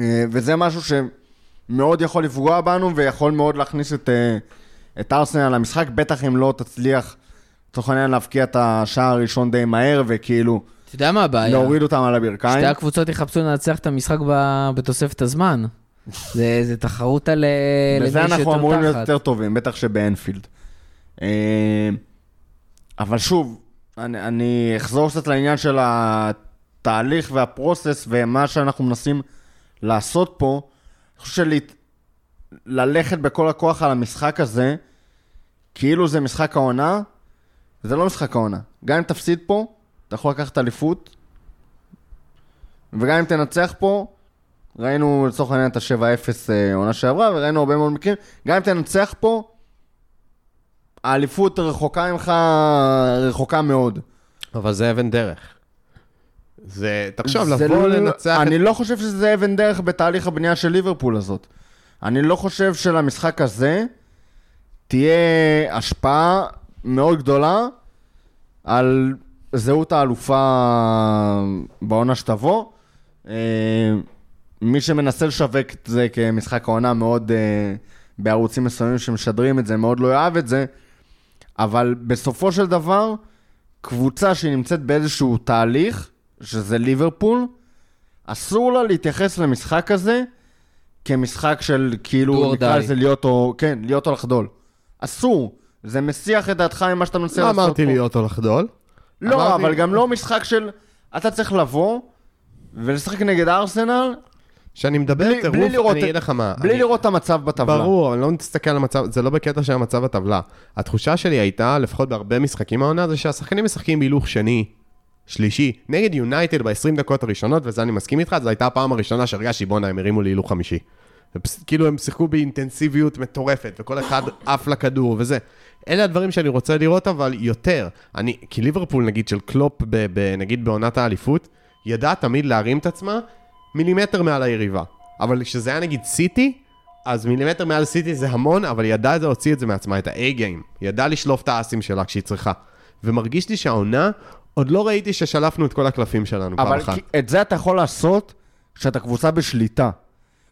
אה, וזה משהו שמאוד יכול לפגוע בנו ויכול מאוד להכניס את, אה, את ארסנל למשחק, בטח אם לא תצליח לצורך העניין להבקיע את השער הראשון די מהר וכאילו אתה יודע מה הבעיה? להוריד אותם על הברכיים. שתי הקבוצות יחפשו לנצח את המשחק בתוספת הזמן. זה זה תחרות על אה, בזה אנחנו אמורים להיות. יותר טובים, בטח שבאנפילד. אה, אבל שוב, אני, אני אחזור קצת לעניין של התהליך והפרוסס ומה שאנחנו מנסים לעשות פה. אני חושב שללכת בכל הכוח על המשחק הזה, כאילו זה משחק העונה, זה לא משחק העונה. גם אם תפסיד פה, אתה יכול לקחת אליפות, וגם אם תנצח פה, ראינו לצורך העניין את ה-7-0 אה, עונה שעברה, וראינו הרבה מאוד מקרים. גם אם תנצח פה, האליפות רחוקה ממך, רחוקה מאוד. אבל זה אבן דרך. זה, תחשוב, לבוא לא- לנצח... אני את- לא חושב שזה אבן דרך בתהליך הבנייה של ליברפול הזאת. אני לא חושב שלמשחק הזה תהיה השפעה מאוד גדולה על זהות האלופה בעונה שתבוא. אה, מי שמנסה לשווק את זה כמשחק העונה מאוד אה, בערוצים מסוימים שמשדרים את זה, מאוד לא יאהב את זה, אבל בסופו של דבר, קבוצה שנמצאת באיזשהו תהליך, שזה ליברפול, אסור לה להתייחס למשחק הזה כמשחק של כאילו, נקרא. לזה להיות או, כן, להיות או לחדול. אסור. זה מסיח את דעתך ממה שאתה מנסה לא לעשות אמרתי פה. להיות או לחדול. לא, אבל גם לא משחק של... אתה צריך לבוא ולשחק נגד ארסנל כשאני מדבר בלי- טירוף, בלי לראות אני אגיד לך מה. בלי אני- לראות את המצב בטבלה. ברור, אני לא מסתכל על המצב, זה לא בקטע של המצב בטבלה. התחושה שלי הייתה, לפחות בהרבה משחקים העונה, זה שהשחקנים משחקים בהילוך שני, שלישי, נגד יונייטד ב-20 דקות הראשונות, וזה אני מסכים איתך, זו הייתה הפעם הראשונה שהרגשתי, בואנה, הם הרימו להילוך חמישי. כאילו הם שיחקו באינטנסיביות מטורפת, וכל אחד עף לכדור וזה. אלה הדברים שאני רוצה לראות, אבל יותר. אני, כי ליברפול, נגיד, של קלופ, ב, ב, נגיד בעונת האליפות, ידע תמיד להרים את עצמה מילימטר מעל היריבה. אבל כשזה היה נגיד סיטי, אז מילימטר מעל סיטי זה המון, אבל היא ידעה להוציא את זה מעצמה, את ה-A-game. היא ידעה לשלוף את האסים שלה כשהיא צריכה. ומרגיש לי שהעונה, עוד לא ראיתי ששלפנו את כל הקלפים שלנו פעם אבל אחת. כי- את זה אתה יכול לעשות כשאתה קבוצה בשליטה.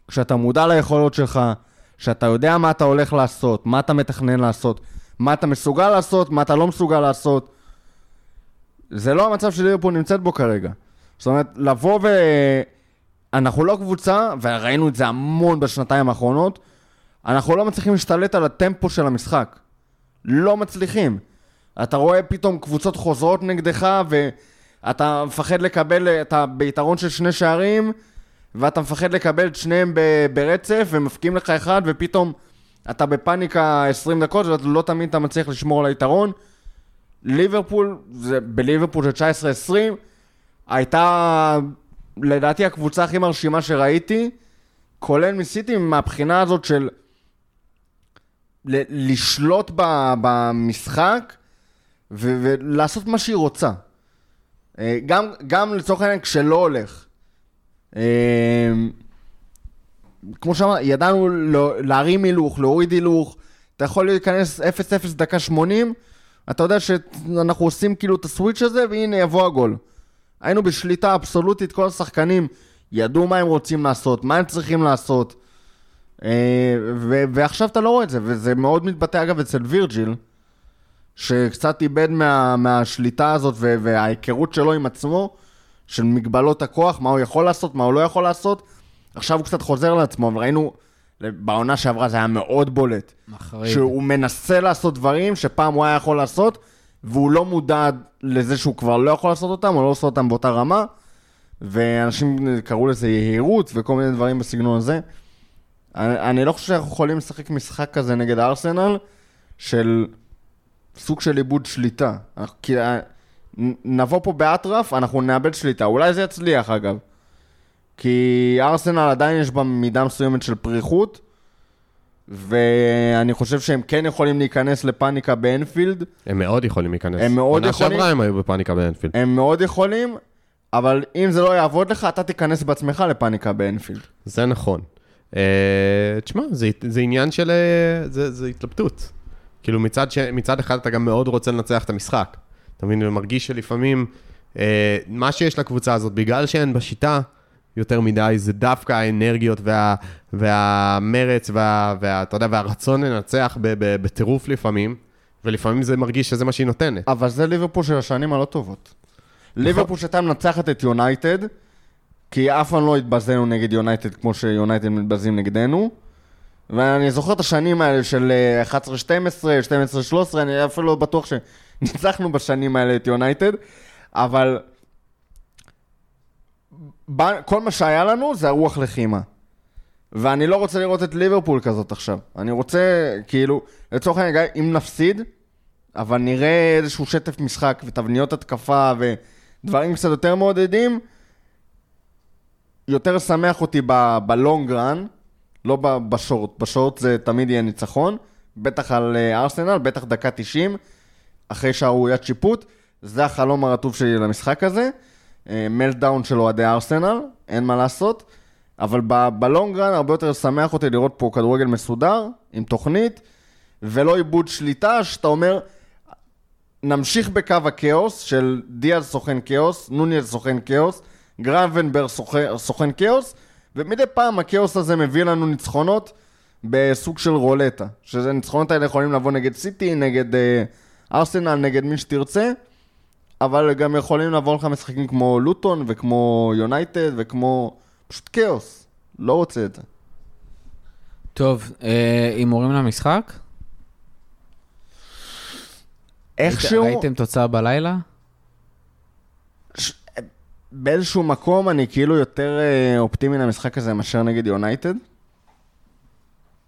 כשאתה מודע ליכולות שלך, כשאתה יודע מה אתה הולך לעשות, מה אתה מתכנן לעשות, מה אתה מסוגל לעשות, מה אתה לא מסוגל לעשות. זה לא המצב שליברפול נמצאת בו כרגע. זאת אומרת, לבוא ו... אנחנו לא קבוצה, וראינו את זה המון בשנתיים האחרונות, אנחנו לא מצליחים להשתלט על הטמפו של המשחק. לא מצליחים. אתה רואה פתאום קבוצות חוזרות נגדך, ואתה מפחד לקבל, אתה ביתרון של שני שערים, ואתה מפחד לקבל את שניהם ב- ברצף, ומפקיעים לך אחד, ופתאום אתה בפאניקה 20 דקות, ולא תמיד אתה מצליח לשמור על היתרון. ליברפול, זה, בליברפול של 19-20, הייתה לדעתי הקבוצה הכי מרשימה שראיתי, כולל מסיטי מהבחינה הזאת של ל- לשלוט ב- במשחק ו- ולעשות מה שהיא רוצה. אה, גם, גם לצורך העניין כשלא הולך. אה, כמו שאמרת, ידענו לא- להרים הילוך, להוריד הילוך, אתה יכול להיכנס 0-0 דקה 80, אתה יודע שאנחנו עושים כאילו את הסוויץ' הזה, והנה יבוא הגול. היינו בשליטה אבסולוטית, כל השחקנים ידעו מה הם רוצים לעשות, מה הם צריכים לעשות. אה, ו- ועכשיו אתה לא רואה את זה, וזה מאוד מתבטא אגב אצל וירג'יל, שקצת איבד מה, מהשליטה הזאת וההיכרות שלו עם עצמו, של מגבלות הכוח, מה הוא יכול לעשות, מה הוא לא יכול לעשות. עכשיו הוא קצת חוזר לעצמו, וראינו, בעונה שעברה זה היה מאוד בולט. מחריד. שהוא מנסה לעשות דברים שפעם הוא היה יכול לעשות, והוא לא מודע לזה שהוא כבר לא יכול לעשות אותם, או לא עושה אותם באותה רמה, ואנשים קראו לזה יהירות וכל מיני דברים בסגנון הזה. אני, אני לא חושב שאנחנו יכולים לשחק משחק כזה נגד ארסנל, של סוג של איבוד שליטה. אנחנו, כי אה, נבוא פה באטרף, אנחנו נאבד שליטה. אולי זה יצליח אגב. כי ארסנל עדיין יש בה מידה מסוימת של פריחות, ואני חושב שהם כן יכולים להיכנס לפאניקה באנפילד, הם מאוד יכולים להיכנס. הם מאוד עונה יכולים. שעברה הם היו בפאניקה באנפילד. הם מאוד יכולים, אבל אם זה לא יעבוד לך, אתה תיכנס בעצמך לפאניקה באנפילד. זה נכון. אה, תשמע, זה, זה עניין של... אה, זה, זה התלבטות. כאילו מצד, ש, מצד אחד אתה גם מאוד רוצה לנצח את המשחק. אתה מבין, ומרגיש שלפעמים אה, מה שיש לקבוצה הזאת, בגלל שאין בשיטה יותר מדי, זה דווקא האנרגיות וה, והמרץ וה, וה, יודע, והרצון לנצח בטירוף לפעמים, ולפעמים זה מרגיש שזה מה שהיא נותנת. אבל זה ליברפול של השנים הלא טובות. ליברפול שהייתה מנצחת את יונייטד, כי אף פעם לא התבזינו נגד יונייטד כמו שיונייטד מתבזים נגדנו. ואני זוכר את השנים האלה של אה, 11-12, 12-13, אני אפילו לא בטוח שניצחנו בשנים האלה את יונייטד, אבל כל מה שהיה לנו זה הרוח לחימה. ואני לא רוצה לראות את ליברפול כזאת עכשיו. אני רוצה, כאילו, לצורך העניין, אם נפסיד, אבל נראה איזשהו שטף משחק ותבניות התקפה ודברים קצת יותר מעודדים, יותר שמח אותי בלונג רן, לא בשורט. בשורט זה תמיד יהיה ניצחון, בטח על אה, ארסנל, בטח דקה 90, אחרי שערוריית שיפוט. זה החלום הרטוב שלי למשחק הזה. מלדאון של אוהדי ארסנל, אין מה לעשות. אבל בלונגרן הרבה יותר שמח אותי לראות פה כדורגל מסודר, עם תוכנית, ולא איבוד שליטה, שאתה אומר, נמשיך בקו הכאוס של דיאז סוכן כאוס, נוניאז סוכן כאוס, גרנבנברג סוכן, סוכן כאוס, ומדי פעם הכאוס הזה מביא לנו ניצחונות בסוג של רולטה. שזה הניצחונות האלה יכולים לבוא נגד סיטי, נגד אה, ארסנל, נגד מי שתרצה, אבל גם יכולים לבוא לך משחקים כמו לוטון וכמו יונייטד וכמו... פשוט כאוס. לא רוצה את זה. טוב, אה, הימורים למשחק? איכשהו... ראיתם תוצאה בלילה? באיזשהו מקום אני כאילו יותר אה, אופטימי למשחק הזה מאשר נגד יונייטד.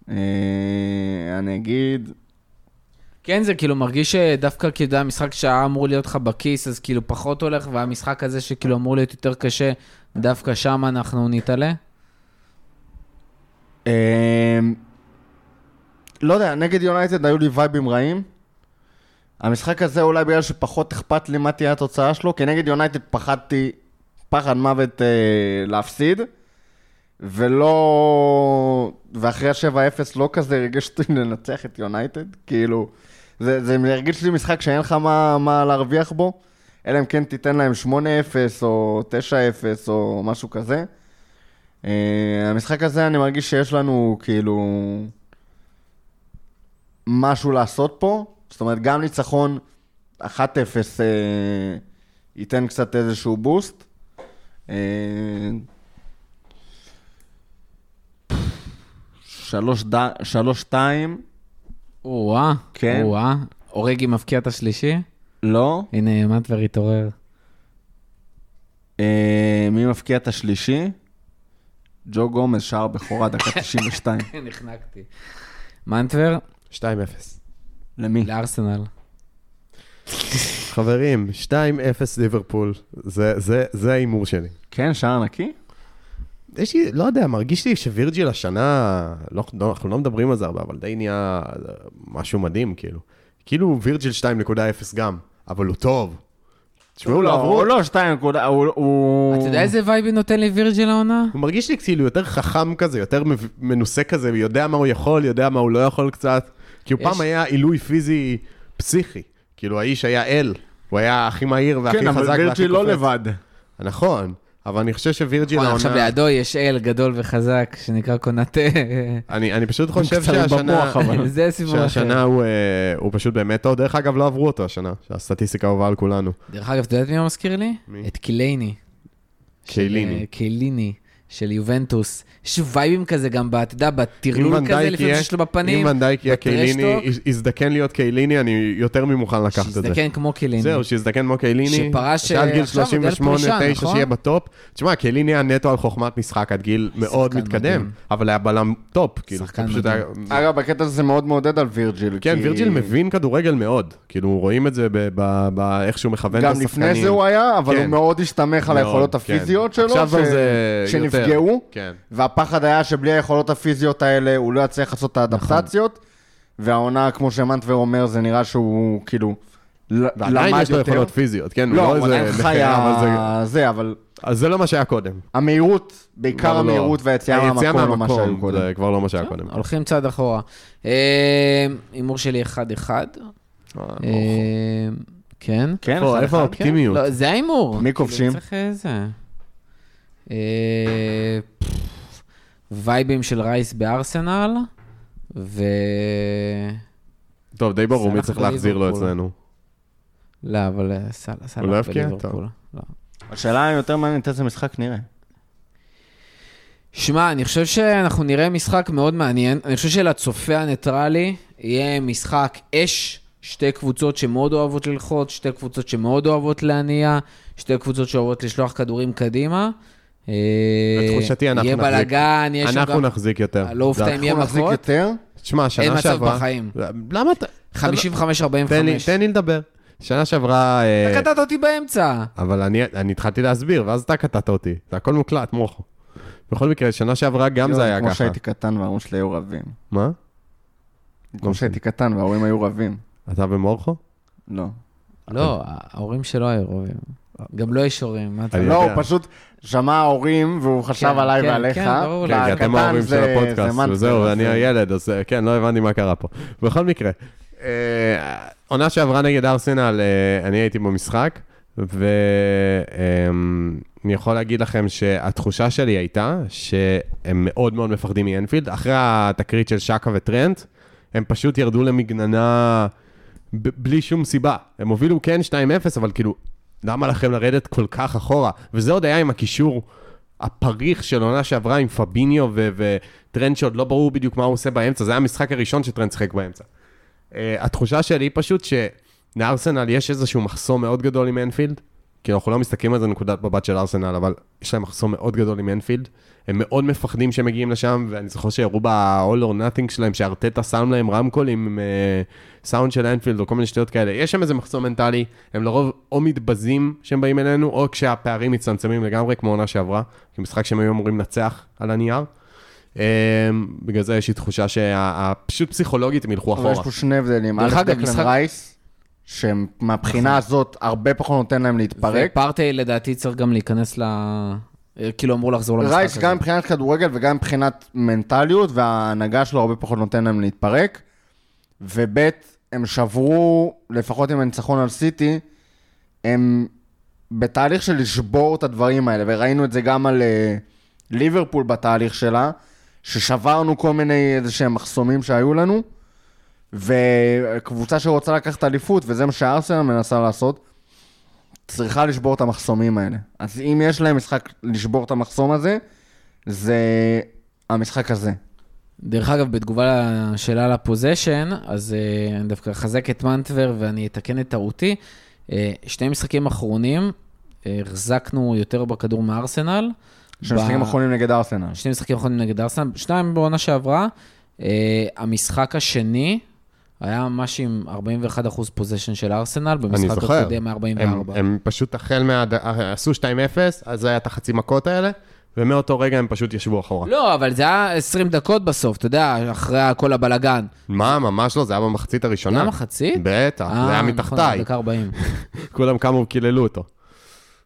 אה, אני אגיד... כן, זה כאילו מרגיש שדווקא כאילו המשחק שהיה אמור להיות לך בכיס, אז כאילו פחות הולך, והמשחק הזה שכאילו אמור להיות יותר קשה, דווקא שם אנחנו נתעלה? אה, לא יודע, נגד יונייטד היו לי וייבים רעים. המשחק הזה אולי בגלל שפחות אכפת לי מה תהיה התוצאה שלו, כי נגד יונייטד פחדתי פחד מוות אה, להפסיד, ולא... ואחרי ה-7-0 לא כזה אותי לנצח את יונייטד, כאילו... זה, זה הרגיש לי משחק שאין לך מה, מה להרוויח בו, אלא אם כן תיתן להם 8-0 או 9-0 או משהו כזה. Uh, המשחק הזה אני מרגיש שיש לנו כאילו משהו לעשות פה, זאת אומרת גם ניצחון 1-0 uh, ייתן קצת איזשהו בוסט. Uh, שלוש, ד... שלוש שתיים, או-אה, כן. או-אה. אורגי מבקיע את השלישי? לא. הנה, מטבר התעורר. אה, מי מבקיע את השלישי? ג'ו גומז, שער בכורה, דקה 92. נחנקתי. מנטבר, 2-0. למי? לארסנל. חברים, 2-0 ליברפול. זה- זה זה ההימור שלי. כן, שער נקי? יש לי, לא יודע, מרגיש לי שווירג'יל השנה, לא, לא, אנחנו לא מדברים על זה הרבה, אבל די נהיה אה, משהו מדהים, כאילו. כאילו וירג'יל 2.0 גם, אבל הוא טוב. תשמעו, לא עברו, הוא לא שתיים נקודה, הוא... הוא- אתה יודע איזה וייבי נותן לי וירג'יל העונה? הוא מרגיש לי כאילו יותר חכם כזה, יותר מנוסה כזה, יודע מה הוא יכול, יודע מה הוא לא יכול קצת. כי הוא יש- פעם היה עילוי פיזי פסיכי. כאילו האיש היה אל, הוא היה הכי מהיר והכי כן, חזק אבל והכי וירג'יל לא. לבד. נכון, אבל אני חושב שווירג'יל נכון, עכשיו העונה... לידו יש אל גדול וחזק שנקרא קונאטה. אני אני פשוט חושב שהשנה... במוח, אבל. זה סיפור אחר. שהשנה הוא, אה, הוא פשוט באמת טוב. דרך אגב, לא עברו אותו השנה, שהסטטיסטיקה אהובה על כולנו. דרך אגב, אתה יודעת מי הוא מזכיר לי? מי? את קייליני. של, קייליני. אה, קייליני, של יובנטוס. יש וייבים כזה גם, אתה יודע, בטרלול כזה, לפעמים שיש לו בפנים. אם ונדייק יהיה קייליני, יזדקן להיות קייליני, אני יותר ממוכן לקחת את זה. שיזדקן כמו קייליני. זהו, שיזדקן כמו קייליני. שפרש, שעד גיל עכשיו, עוד על 38, פרישה, 9, נכון? שיהיה בטופ. תשמע, קייליני היה נטו על חוכמת משחק עד גיל מאוד מתקדם. אבל היה בלם טופ. כאילו, שחקן מדהים. אגב, בקטע הזה זה מאוד מעודד על וירג'יל. כן, וירג'יל מבין כדורגל מאוד. כאילו, רואים את זה ב- ב- באיך שהוא מכוון את גם השחקנים. לפני זה הוא היה, אבל כן. הוא מאוד הסתמך על היכולות כן. הפיזיות שלו, שנפגעו, כן. והפחד היה שבלי היכולות הפיזיות האלה הוא לא יצליח לעשות את האדפטציות, והעונה, כמו שמנטבר אומר, זה נראה שהוא כאילו ועדיין יש לו. יכולות פיזיות, כן? לא, הוא הוא עדיין נכה, חי אבל זה- אבל אז זה לא מה שהיה קודם. המהירות, בעיקר לא. המהירות והיציאה מהמקום, לא מה שהיו מהמקום, קודם. זה כבר לא מה שהיה קודם. הולכים צעד אחורה. אה, הימור שלי 1-1. אה, אה, כן. כן, איפה-. האופטימיות? לא, זה ההימור. מי כאילו, כובשים? צריך אה, זה. אה, וייבים של רייס בארסנל, ו... טוב, די ברור מי צריך להחזיר לו. אצלנו. לא, אבל אה, סל- סלאח לא? בליברפול. לא. השאלה היותר מעניינת איזה משחק נראה. שמע, אני חושב שאנחנו נראה משחק מאוד מעניין. אני חושב שלצופה הניטרלי יהיה משחק אש, שתי קבוצות שמאוד אוהבות ללחוץ, שתי קבוצות שמאוד אוהבות להניע, שתי קבוצות שאוהבות לשלוח כדורים קדימה. אה, לתחושתי אנחנו יהיה נחזיק. בלאגן, יש אנחנו. נחזיק יותר. לא אופתע אם יהיה אנחנו נחזיק מכות. יותר, תשמע, אין שנה מצב שעברה... בחיים. למה אתה... 55-45. תן לי- לדבר. שנה שעברה... אה, אתה קטעת אותי באמצע. אבל אני, אני התחלתי להסביר, ואז אתה קטעת אותי. זה הכל מוקלט, מוחו. בכל מקרה, שנה שעברה גם זה היה כמו ככה. שהייתי קטן וההורים שלי היו רבים. מה? כמו שהייתי קטן וההורים היו רבים. אתה ומורכו? לא. לא, ההורים שלו היו רובים. גם לא יש הורים, מה אתה... אני לא, הוא יודע. פשוט שמע הורים והוא חשב כן, עליי כן, ועליך. כן, ברור לי. כן, כי אתם ההורים של הפודקאסט, וזהו, אני הילד, אז אה, כן, לא הבנתי מה קרה פה. בכל מקרה, אה, עונה שעברה נגד ארסנל, אה, אני הייתי במשחק, ואני יכול להגיד לכם שהתחושה שלי הייתה שהם מאוד מאוד מפחדים מאנפילד. אחרי התקרית של שקה וטרנט, הם פשוט ירדו למגננה בלי שום סיבה. הם הובילו כן 2-0, אבל כאילו, למה לכם לרדת כל כך אחורה? וזה עוד היה עם הקישור הפריך של עונה שעברה עם פביניו וטרנד שעוד לא ברור בדיוק מה הוא עושה באמצע. זה היה המשחק הראשון שטרנד שיחק באמצע. אה, התחושה שלי היא פשוט שלארסנל יש איזשהו מחסום מאוד גדול עם אנפילד. כי אנחנו לא מסתכלים על זה נקודת מבט של ארסנל, אבל יש להם מחסום מאוד גדול עם אנפילד. הם מאוד מפחדים שהם מגיעים לשם, ואני זוכר שהראו ב- all or nothing שלהם, שארטטה שם להם רמקול עם אה, סאונד של אנפילד או כל מיני שטויות כאלה. יש שם איזה מחסום מנטלי, הם לרוב או מתבזים כשהם באים אלינו, או כשהפערים מצטמצמים לגמרי, כמו עונה שעברה, כי משחק שהם היו אמורים לנצח על הנייר. Um, בגלל זה יש לי תחושה שפשוט פסיכולוגית הם ילכו אבל אחורה. יש פה שני הבדלים. דרך אגב, דקלן משחק- רייס, שמבחינה הזאת הרבה פחות נותן להם להתפרק. ופרטי לדעתי צריך גם להיכנס ל... כאילו אמור לחזור למשחק הזה. רייס גם מבחינת כדורגל וגם מבחינת מנטליות, וההנהגה שלו הרבה פחות נותן להם להתפרק. וב' הם שברו, לפחות עם הניצחון על סיטי, הם בתהליך של לשבור את הדברים האלה, וראינו את זה גם על אה, ליברפול בתהליך שלה, ששברנו כל מיני איזה שהם מחסומים שהיו לנו, וקבוצה שרוצה לקחת אליפות, וזה מה שארסנל מנסה לעשות, צריכה לשבור את המחסומים האלה. אז אם יש להם משחק לשבור את המחסום הזה, זה המשחק הזה. דרך אגב, בתגובה לשאלה על הפוזיישן, אז uh, אני דווקא אחזק את מנטבר ואני אתקן את טעותי. Uh, שני משחקים אחרונים, uh, החזקנו יותר בכדור מארסנל. יש משחקים ב- אחרונים נגד ארסנל. שני משחקים אחרונים נגד ארסנל, שניים בעונה שעברה. Uh, המשחק השני היה ממש עם 41% פוזיישן של ארסנל, במשחק. הקודם הם, מ-44. הם פשוט החל מה... עשו 2-0, אז זה היה את החצי מכות האלה, ומאותו רגע הם פשוט ישבו אחורה. לא, אבל זה היה 20 דקות בסוף, אתה יודע, אחרי כל הבלגן. מה, ממש לא, זה היה במחצית הראשונה. זה היה מחצית? בטח, זה היה אה, נכון, מתחתיי. דקה 40. כולם קמו וקיללו אותו.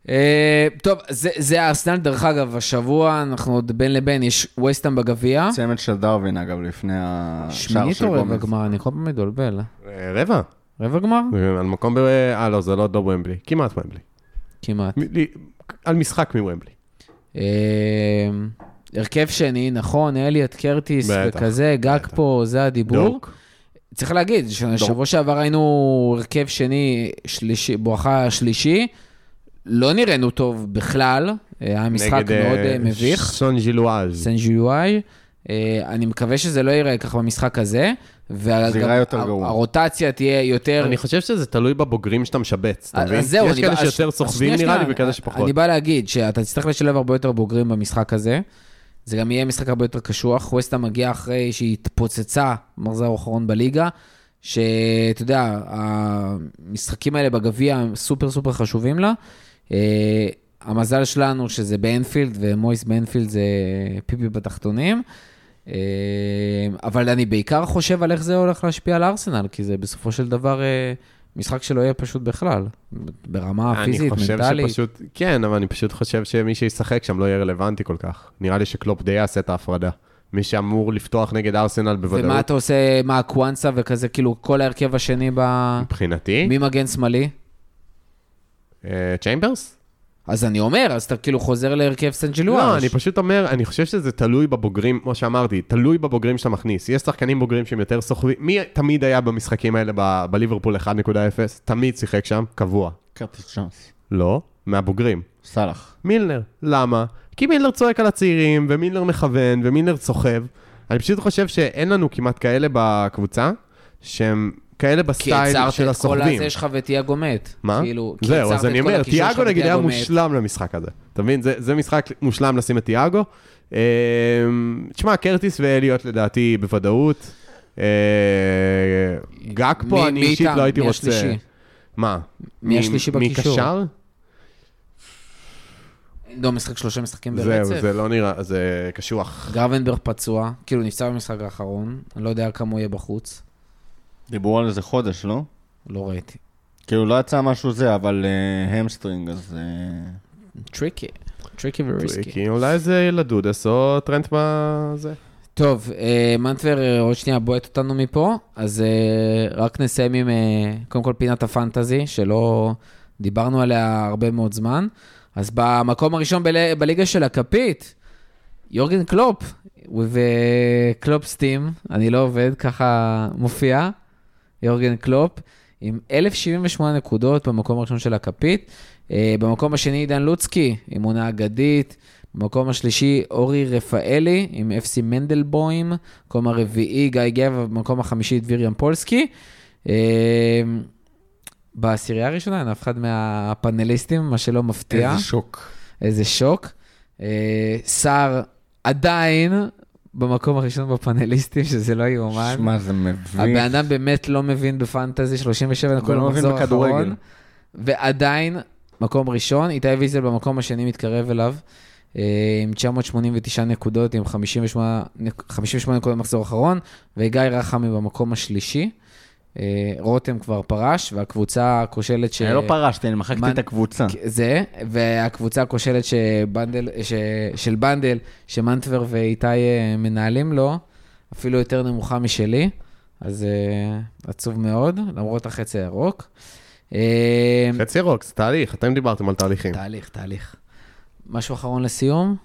אה, טוב, זה, זה ארסנל, דרך אגב, השבוע אנחנו עוד בין לבין, יש ווסטהאם בגביע. צמד של דרווין, אגב, לפני השער שמינית של או רבע גומז. גמר? אני כל פעם מתבלבל. אה, רבע. רבע גמר? על מקום ב... אה, לא, זה לא לא ומבלי. כמעט ומבלי. כמעט. מ- לי- על משחק מוומבלי. אה, הרכב שני, נכון, אליוט קרטיס וכזה, גג. פה, זה הדיבור. דוק. צריך להגיד, שבוע שעבר היינו הרכב שני, שלישי, בואכה שלישי, לא נראינו טוב בכלל, אה, היה משחק נגד, אה, מאוד אה, מביך. סון ג'ילואז'. סן ג'יואי. אני מקווה שזה לא ייראה ככה במשחק הזה. וגם ייראה יותר גרוע. הרוטציה תהיה יותר... אני חושב שזה תלוי בבוגרים שאתה משבץ, אתה מבין? זהו, יש כאלה בא- שיותר סוחבים נראה לי וכאלה שפחות. אני בא להגיד שאתה תצטרך לשלב הרבה יותר בוגרים במשחק הזה. זה גם יהיה משחק הרבה יותר קשוח. ווסטה מגיע אחרי שהיא התפוצצה במחזור האחרון בליגה, שאתה יודע, המשחקים האלה בגביע הם סופר סופר חשובים לה. אה, המזל שלנו שזה באנפילד, ומויס באנפילד זה פיפי בתחתונים. אה, אבל אני בעיקר חושב על איך זה הולך להשפיע על ארסנל, כי זה בסופו של דבר אה, משחק שלא יהיה פשוט בכלל, ברמה אני פיזית, חושב מנטלית. שפשוט, כן, אבל אני פשוט חושב שמי שישחק שם לא יהיה רלוונטי כל כך. נראה לי שקלופ די יעשה את ההפרדה. מי שאמור לפתוח נגד ארסנל ומה בוודאות, אתה עושה, מה, קוואנסה וכזה, כאילו, כל ההרכב השני ב... מבחינתי, מי מגן שמאלי? אה, צ'יימברס? אז אני אומר, אז אתה כאילו חוזר להרכב סן ג'לואש. לא, אני פשוט אומר, אני חושב שזה תלוי בבוגרים, כמו שאמרתי, תלוי בבוגרים שאתה מכניס. יש שחקנים בוגרים שהם יותר סוחבים. מי תמיד היה במשחקים האלה ב- בליברפול 1.0? תמיד שיחק שם, קבוע. קרטיס צ'אנס. לא, מהבוגרים. סאלח. מילנר. למה? כי מילנר צועק על הצעירים, ומילנר מכוון, ומילנר סוחב. אני פשוט חושב שאין לנו כמעט כאלה בקבוצה, שהם כאלה כי בסטייל יצרת של את כל הסוחבים. הזה שלך ותיאגו מת. מה? כאילו, כי זהו, יצרת אז אני אומר, תיאגו נגיד היה. מושלם למשחק הזה. אתה מבין? זה, זה משחק מושלם לשים את תיאגו. אה, תשמע, קרטיס ואליוט לדעתי בוודאות. אה, גג פה, מי- אני מי אישית? לא הייתי מי רוצה... השלישי? מה? מי השלישי בקישור? מי קשר? לא, משחק שלושה משחקים זהו, ברצף. זה לא נראה, זה קשוח. גרבנברג פצוע, כאילו נפצע במשחק האחרון, אני לא יודע כמה הוא יהיה בחוץ. דיברו על איזה חודש, לא? לא ראיתי. כאילו, לא יצא משהו זה, אבל המסטרינג, אז... אה, טריקי, טריקי וריסקי. אולי זה לדודס או טרנט בזה. טוב, אה, מנטבר אה, עוד שנייה בועט אותנו מפה, אז רק נסיים עם, קודם כל פינת הפנטזי, שלא דיברנו עליה הרבה מאוד זמן. אז במקום הראשון בל, בליגה של הכפית, יורגן קלופ, וקלופ סטים, אני לא עובד, ככה מופיע, יורגן קלופ, עם 1,078 נקודות במקום הראשון של הכפית. אה, במקום השני עידן לוצקי, עם עונה אגדית. במקום השלישי אורי רפאלי עם FC מנדלבוים, במקום הרביעי גיא גבע, במקום החמישי דביר ימפולסקי. אה, בעשירייה הראשונה אין אף אחד מהפאנליסטים, מה שלא מפתיע. איזה שוק. איזה שוק. אה, סער עדיין במקום הראשון בפאנליסטים, שזה לא יאומן. שמע, זה מביך. הבן אדם באמת לא מבין בפנטזי, 37 נקודות לא במחזור. האחרון. ועדיין, מקום ראשון, איתי ויזל במקום השני מתקרב אליו, אה, עם 989 נקודות, עם 58, נק- 58 נקודות במחזור האחרון, וגיא רחמי במקום השלישי. אה, רותם כבר פרש, והקבוצה הכושלת ש... אני לא פרשתי, אני מחקתי את הקבוצה. זה, והקבוצה הכושלת שבנדל, ש, של בנדל, שמנטבר ואיתי אה, מנהלים לו, אפילו יותר נמוכה משלי, אז אה, עצוב מאוד, למרות החצי הירוק. חצי ירוק, זה תהליך, אתם דיברתם על תהליכים. תהליך, תהליך. משהו אחרון לסיום?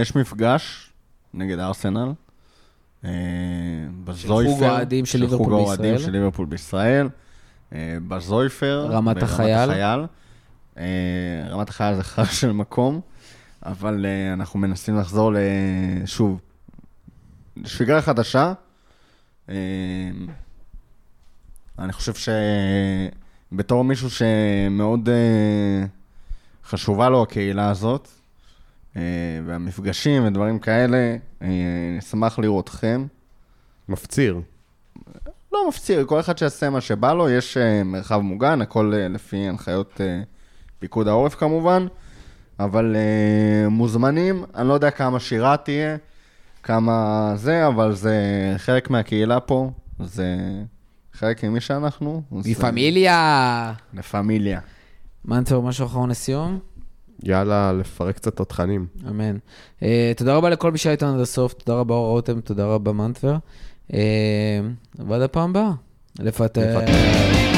יש מפגש נגד ארסנל. אה, בזויפר. חוג האוהדים של ליברפול חוג האוהדים בישראל. של ליברפול בישראל. בזויפר. רמת החייל. אה, רמת החייל זה חג של מקום, אבל אה, אנחנו מנסים לחזור. שוב, שגרה חדשה. אני חושב שבתור מישהו שמאוד חשובה לו הקהילה הזאת, והמפגשים ודברים כאלה, אה, אשמח לראותכם. מפציר. לא מפציר, כל אחד שיעשה מה שבא לו, יש אה, מרחב מוגן, הכל אה, לפי הנחיות אה, פיקוד העורף כמובן, אבל אה, מוזמנים, אני לא יודע כמה שירה תהיה, כמה זה, אבל זה חלק מהקהילה פה, זה חלק ממי שאנחנו. אה, מפמיליה! לפמיליה. מנטבר, משהו אחרון לסיום? יאללה, לפרק קצת תותחנים. אמן. Uh, תודה רבה לכל מי שהיה איתנו עד הסוף, תודה רבה אור רותם, תודה רבה מנטבר. Uh, ועד הפעם הבאה. לפטר. לפטר.